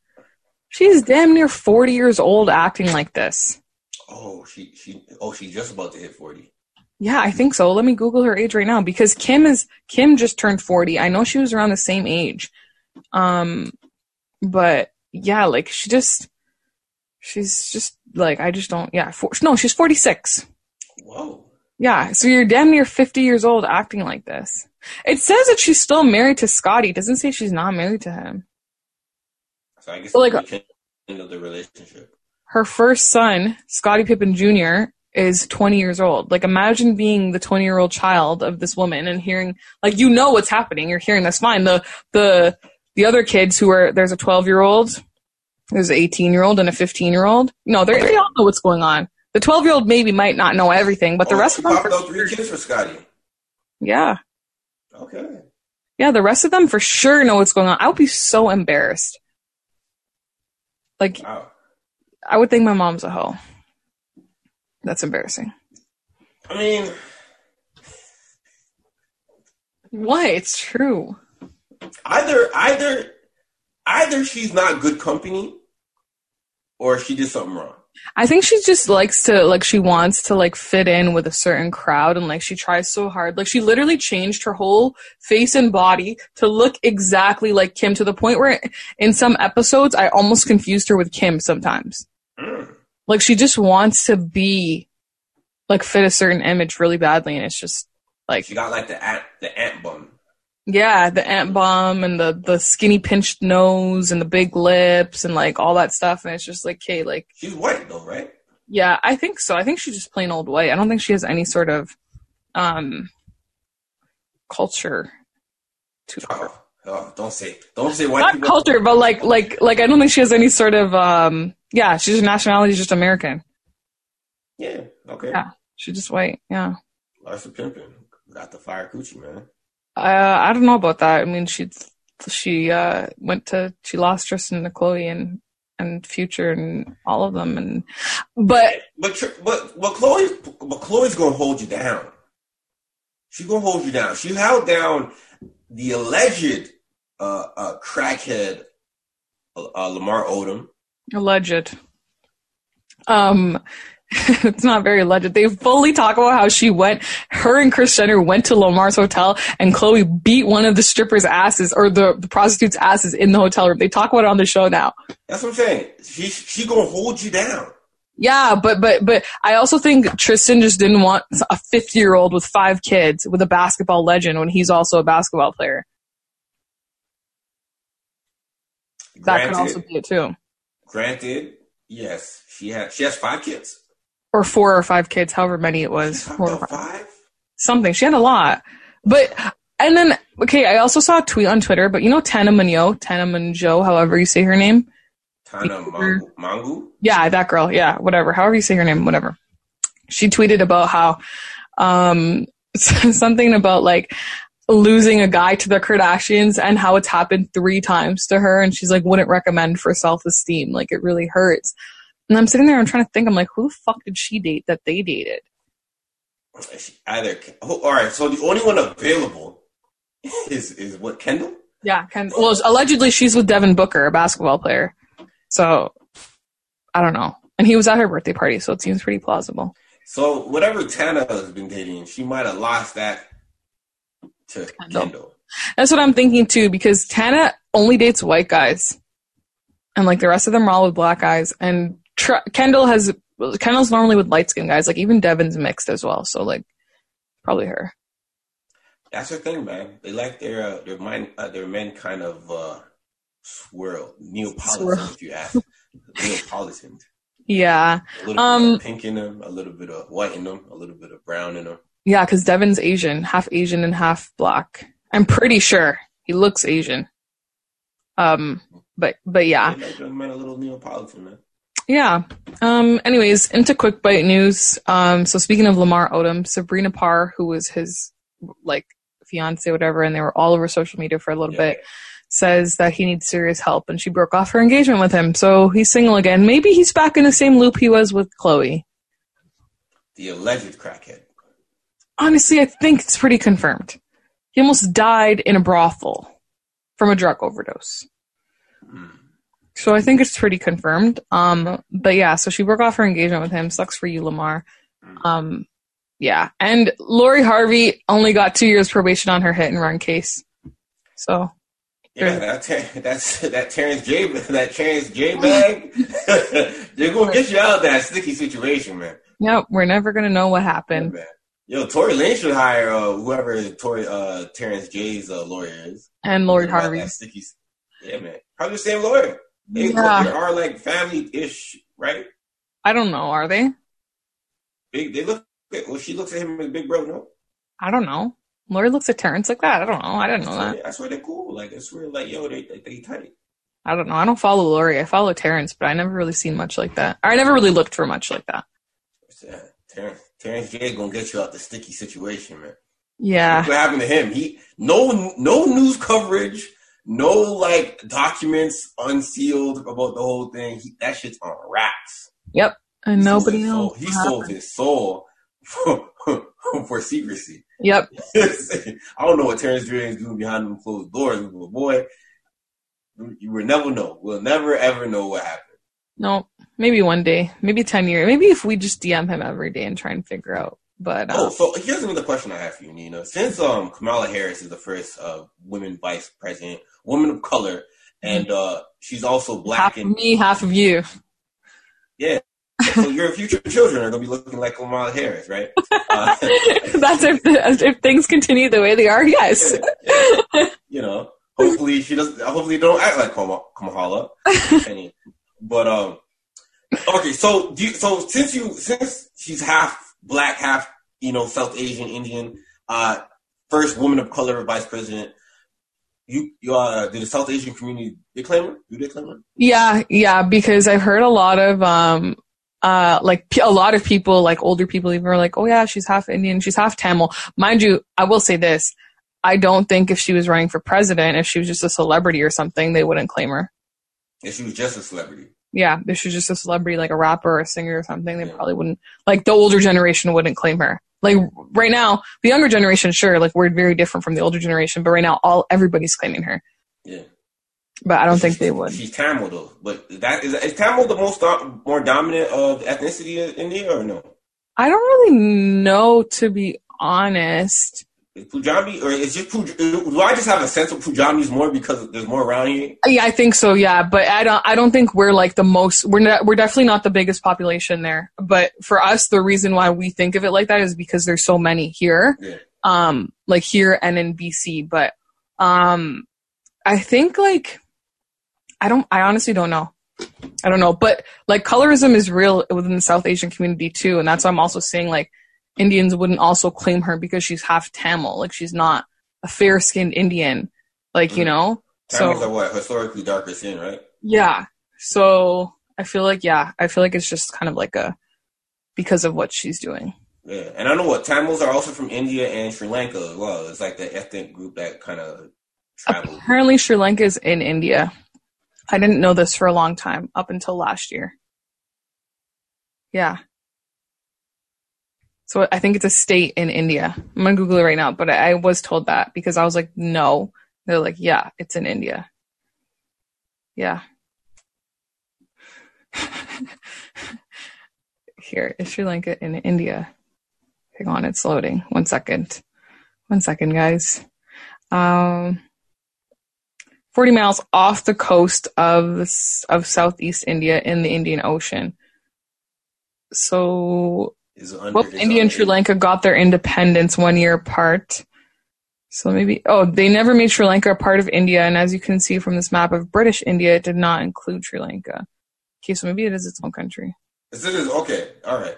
She's damn near 40 years old acting like this. Oh, she she oh she's just about to hit 40. Yeah, I think so. Let me Google her age right now because Kim is Kim just turned 40. I know she was around the same age. Um but yeah, like she just she's just like I just don't yeah, for, no, she's 46. Whoa. Yeah, so you're damn near 50 years old acting like this. It says that she's still married to Scottie. It doesn't say she's not married to him. So I guess like the relationship. Her first son, Scottie Pippen Jr., is 20 years old. Like imagine being the 20 year old child of this woman and hearing like you know what's happening. You're hearing that's fine. The the the other kids who are there's a 12 year old, there's an 18 year old and a 15 year old. No, they they all know what's going on. The 12 year old maybe might not know everything, but oh, the rest of them. Out three kids for Scottie. Yeah. Okay. Yeah, the rest of them for sure know what's going on. I would be so embarrassed. Like, Wow. I would think my mom's a hoe. That's embarrassing. I mean, Why? It's true. either either either she's not good company, or she did something wrong. I think she just likes to like she wants to like fit in with a certain crowd and like she tries so hard. Like she literally changed her whole face and body to look exactly like Kim to the point where in some episodes I almost confused her with Kim sometimes. Mm. Like she just wants to be like fit a certain image really badly and it's just like She got like the ant the ant bum. Yeah, the ant bomb and the the skinny pinched nose and the big lips and like all that stuff and it's just like okay, like She's white though, right? Yeah, I think so. I think she's just plain old white. I don't think she has any sort of um culture to her. Oh, oh, don't say don't say white Not people. culture, but like like like I don't think she has any sort of um yeah, she's nationality is just American. Yeah. Okay. Yeah. She's just white. Yeah. Larsa Pimpin got the fire coochie man. Uh I don't know about that. I mean she she uh went to she lost Tristan to Khloé and and Future and all of them and but But but but Khloé but Khloé's gonna hold you down. She's gonna hold you down. She held down the alleged uh, uh, crackhead uh, Lamar Odom. Alleged. Um, it's not very alleged. They fully talk about how she went, her and Kris Jenner went to Lamar's hotel and Khloé beat one of the strippers' asses or the, the prostitute's asses in the hotel room. They talk about it on the show now. That's what I'm saying. She she gonna hold you down. Yeah, but, but, but I also think Tristan just didn't want a 50 year old with five kids with a basketball legend when he's also a basketball player. That could also Granted, be it too. granted, yes, she had she has five kids. Or four or five kids, however many it was. Four or five. five. something. She had a lot. But and then okay, I also saw a tweet on Twitter, but you know Tana Monyo, Tana Mongeau, however you say her name. Tana Mangu, Mangu. Yeah, that girl. Yeah, whatever. However you say her name, whatever. She tweeted about how um something about like losing a guy to the Kardashians and how it's happened three times to her and she's like wouldn't recommend for self-esteem. Like it really hurts. And I'm sitting there and I'm trying to think, I'm like, who the fuck did she date that they dated? Either oh, all right. So the only one available is is what Kendall. Yeah, Kendall. well, allegedly she's with Devin Booker, a basketball player. So I don't know. And he was at her birthday party, so it seems pretty plausible. So whatever Tana has been dating, she might have lost that to Kendall. Kendall. That's what I'm thinking too, because Tana only dates white guys, and like the rest of them are all with black guys. And Tr- Kendall has Kendall's normally with light skinned guys. Like even Devin's mixed as well. So like probably her. That's the thing, man. They like their uh, their mind uh, their men kind of uh, swirl Neapolitan, Swirl. if you ask. Neapolitan. Yeah, A little Um, bit of pink in them, a little bit of white in them, a little bit of brown in them. yeah, because Devin's Asian, half Asian and half black. I'm pretty sure he looks Asian. Um, but but yeah. They like their men a little Neapolitan, man. Yeah. Um, anyways, into quick bite news. Um, so speaking of Lamar Odom, Sabrina Parr, who was his like fiance, whatever, and they were all over social media for a little Yeah. bit, says that he needs serious help, and she broke off her engagement with him. So he's single again. Maybe he's back in the same loop he was with Khloé. The alleged crackhead. Honestly, I think it's pretty confirmed. He almost died in a brothel from a drug overdose. Mm. So I think it's pretty confirmed. Um, but yeah, so she broke off her engagement with him. Sucks for you, Lamar. Um, yeah, and Lori Harvey only got two years probation on her hit and run case. So Yeah, that that's that Terrence J that Terrence J bag. They're gonna get you out of that sticky situation, man. yeah, we're never gonna know what happened. man. Yo, Tory Lanez should hire uh, whoever Tory uh, Terrence J's uh, lawyer is. And Lori Harvey. sticky. Yeah, man. Probably the same lawyer. They, Yeah. they are like family ish, right? I don't know. Are they? Big. They look. Well, she looks at him as big bro. No, I don't know. Lori looks at Terrence like that. I don't know. I didn't know that. I swear they're cool. Like I swear, like yo, they they, they tight. I don't know. I don't follow Lori. I follow Terrence, but I never really seen much like that. Or I never really looked for much like that. Yeah, uh, Terrence, Terrence J gonna get you out the sticky situation, man. Yeah. What happened to him? He no no news coverage, no like documents unsealed about the whole thing. He, that shit's on wraps. Yep. And He nobody knows. He sold happened. his soul for, for secrecy. Yep. I don't know what Terrence Jordan is doing behind them closed doors, but boy, you will never know. We'll never ever know what happened. No. Maybe one day. Maybe ten years. Maybe if we just DM him every day and try and figure out. But Oh, uh, so here's another question I have for you, Nina. Since um Kamala Harris is the first uh women vice president, woman of color, and uh she's also black half of and me, half of you. yeah. So your future children are gonna be looking like Kamala Harris, right? Uh, That's if if things continue the way they are. Yes. yeah, yeah. You know, hopefully she doesn't. Hopefully don't act like Kama- Kamala. But um, okay. So do you, so since you since she's half black, half you know South Asian, Indian, uh, first woman of color vice president. You, you uh, did the South Asian community they claim her? Do they claim her? Yeah, yeah, because I've heard a lot of um uh like a lot of people like older people even are like, "Oh yeah, she's half Indian, she's half Tamil." Mind you, I will say this. I don't think if she was running for president, if she was just a celebrity or something, they wouldn't claim her. If she was just a celebrity. Yeah, if she's just a celebrity like a rapper or a singer or something, they Yeah. probably wouldn't like the older generation wouldn't claim her. Like right now, the younger generation sure, like we're very different from the older generation, but right now all everybody's claiming her. Yeah. But I don't think they would. She's Tamil though, but that is is Tamil the most more dominant of ethnicity in India or no? I don't really know to be honest. Is Punjabi or is just Puj- do I just have a sense of Punjabis more because there's more around here? Yeah, I think so. Yeah, but I don't. I don't think we're like the most. We're not. We're definitely not the biggest population there. But for us, the reason why we think of it like that is because there's so many here. Yeah. Um, like here and in BC. But um, I think like I don't. I honestly don't know. I don't know. But like colorism is real within the South Asian community too, and that's why I'm also seeing like Indians wouldn't also claim her because she's half Tamil. Like she's not a fair skinned Indian. Like you Mhm. know. Tamils So are what historically darker skin, right? yeah. So I feel like yeah, I feel like it's just kind of like a because of what she's doing. Yeah, and I know what Tamils are also from India and Sri Lanka as well. It's like the ethnic group that kind of travels. Apparently Sri Lanka is in India. I didn't know this for a long time up until last year. Yeah. So I think it's a state in India. I'm gonna Google it right now, but I, I was told that because I was like, no. They're like, yeah, it's in India. Yeah. Here is Sri Lanka in India. Hang on, it's loading. One second. One second, guys. Um, 40 miles off the coast of of Southeast India in the Indian Ocean. So Is under, is India and Sri Lanka got their independence one year apart. So maybe, oh, they never made Sri Lanka a part of India. And as you can see from this map of British India, it did not include Sri Lanka. Okay, so maybe it is its own country. Is it is okay. All right.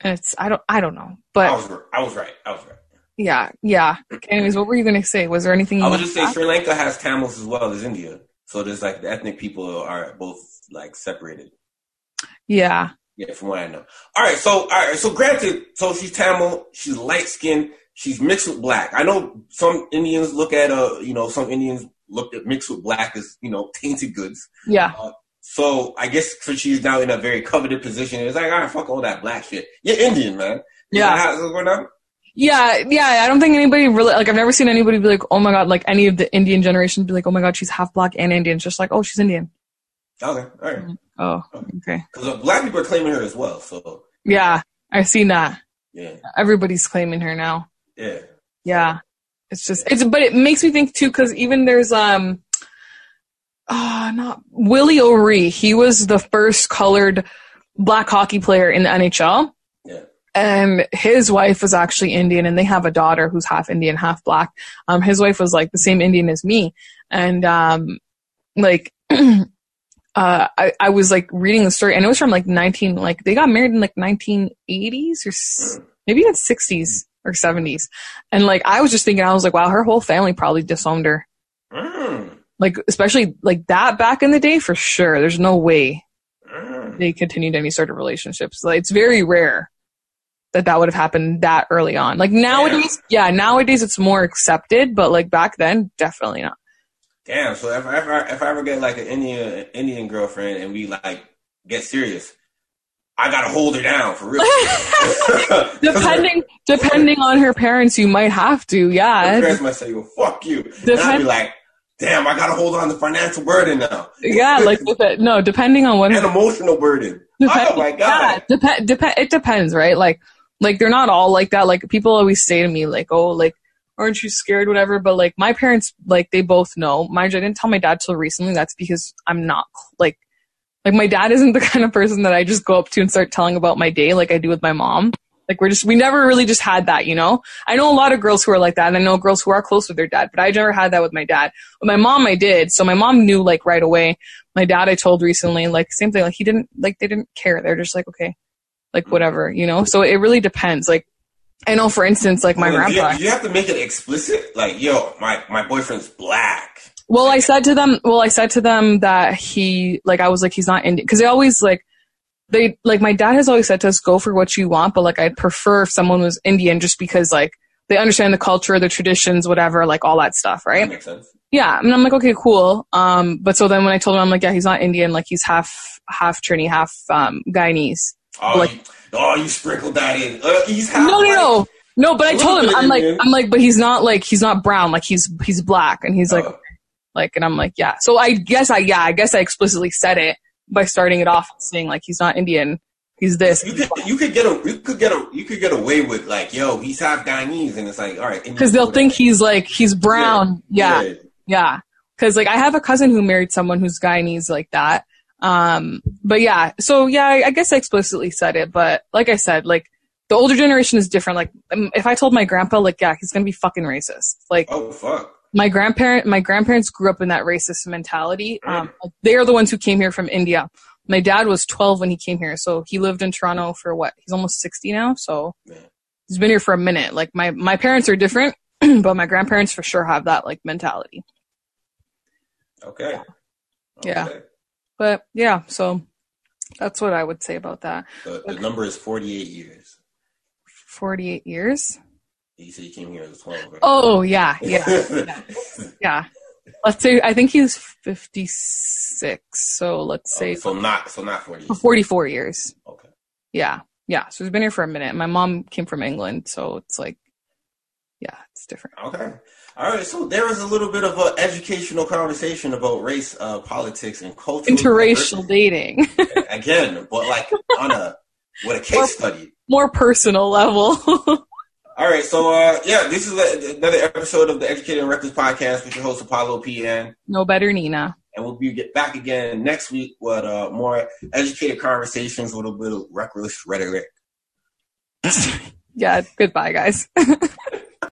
And it's, I don't, I don't know. but I was I was right. I was right. yeah, yeah. Okay, anyways, what were you going to say? Was there anything I would just say? Sri Lanka has Tamils as well as India. So there's like the ethnic people are both like separated. Yeah. Yeah, from what I know. All right, so all right, so granted, so she's Tamil, she's light skinned, she's mixed with black. I know some Indians look at uh, you know, some Indians look at mixed with black as you know tainted goods. Yeah. So I guess since she's now in a very coveted position, it's like, all right, fuck all that black shit. You're Indian, man. Is Yeah. that how going down? Yeah, yeah. I don't think anybody really like. I've never seen anybody be like, "Oh my god!" Like any of the Indian generation be like, "Oh my god, she's half black and Indian." It's just like, "Oh, she's Indian." Okay, all right. Oh, okay. Because uh, black people are claiming her as well. So Yeah, I've seen that. yeah, Everybody's claiming her now. yeah. Yeah, it's just it's. But it makes me think too because even there's um, ah, not Willie O'Ree. He was the first colored black hockey player in the NHL. Yeah. and his wife was actually Indian, and they have a daughter who's half Indian, half black. Um, his wife was like the same Indian as me, and um, like, uh, I, I was like reading the story, and it was from like nineteen, like they got married in like nineteen eighties or maybe even sixties or seventies, and like I was just thinking, I was like, wow, her whole family probably disowned her, Mm, like especially like that back in the day for sure. There's no way mm. they continued any sort of relationships. Like it's very rare. that that would have happened that early on. Like nowadays, yeah. yeah, nowadays it's more accepted, but like back then, definitely not. Damn. So if I, if I, if I ever get like an Indian Indian girlfriend and we like get serious, I gotta hold her down for real. depending depending on her parents, you might have to. Yeah. Her parents might say, "Well, fuck you." Depend- and I'd be like, "Damn, I gotta hold on the financial burden now." yeah, like no, depending on what an emotional burden. Oh Depend- oh my god. Yeah, dep- dep- it depends, right? Like like they're not all like that. Like people always say to me, like, "Oh, like." Aren't you scared, whatever. But like my parents, like they both know. Mind you, I didn't tell my dad till recently. That's because I'm not like, like my dad isn't the kind of person that I just go up to and start telling about my day like I do with my mom. Like we're just, we never really just had that, you know? I know a lot of girls who are like that and I know girls who are close with their dad, but I never had that with my dad. With my mom, I did. So my mom knew like right away. My dad, I told recently, like same thing, like he didn't, like they didn't care. They're just like, okay, like whatever, you know? So it really depends. Like I know, for instance, like my well, grandpa. You, you have to make it explicit, like, yo, my my boyfriend's black. Well, I said to them. Well, I said to them that he, like, I was like, he's not Indian, because they always like, they like my dad has always said to us, go for what you want, but like, I'd prefer if someone was Indian, just because like they understand the culture, the traditions, whatever, like all that stuff, right? That makes sense. Yeah, and I'm like, okay, cool. Um, but so then when I told him, I'm like, yeah, he's not Indian, like he's half half Trini, half um Guyanese. Oh, like, you, oh, you sprinkled that in. Uh, he's half no, no, no, no. But I told him, I'm like, I'm like, but he's not like he's not brown, like he's he's black, and he's like, oh. like, and I'm like, yeah. So I guess I, yeah, I guess I explicitly said it by starting it off saying like he's not Indian, he's this. You could, you could get a, you could get a, you could get away with like, yo, he's half Guyanese, and it's like, all right, because they'll think he's like he's brown, yeah, yeah. yeah. Because like I have a cousin who married someone who's Guyanese like that, um, but yeah, so yeah, I, I guess I explicitly said it, but like I said, like the older generation is different. Like um, if I told my grandpa, like yeah, he's gonna be fucking racist. Like oh fuck. My grandparent, my grandparents grew up in that racist mentality. Um, they are the ones who came here from India. My dad was 12 when he came here, so he lived in Toronto for what? He's almost 60 now, so yeah. he's been here for a minute. Like my my parents are different, but my grandparents for sure have that like mentality. Okay. Yeah. Okay. yeah. But yeah, so that's what I would say about that. The, the number is 48 years. 48 years? You said he came here as 12. Right? Oh, yeah, yeah, yeah. yeah. Let's say, I think he's 56. So let's say. so not, so not 40 44 years. Okay. Yeah. Yeah. So he's been here for a minute. My mom came from England. So it's like, yeah, it's different. Okay. All right, so there was a little bit of an educational conversation about race, uh, politics, and culture. Interracial dating. Again, but like on a with a case more, study. More personal level. All right, so uh, yeah, this is a, another episode of the Educated and Reckless podcast with your host Apollo PN. No better, Nina. And we'll be get back again next week with uh, more educated conversations with a bit of reckless rhetoric. yeah, goodbye, guys.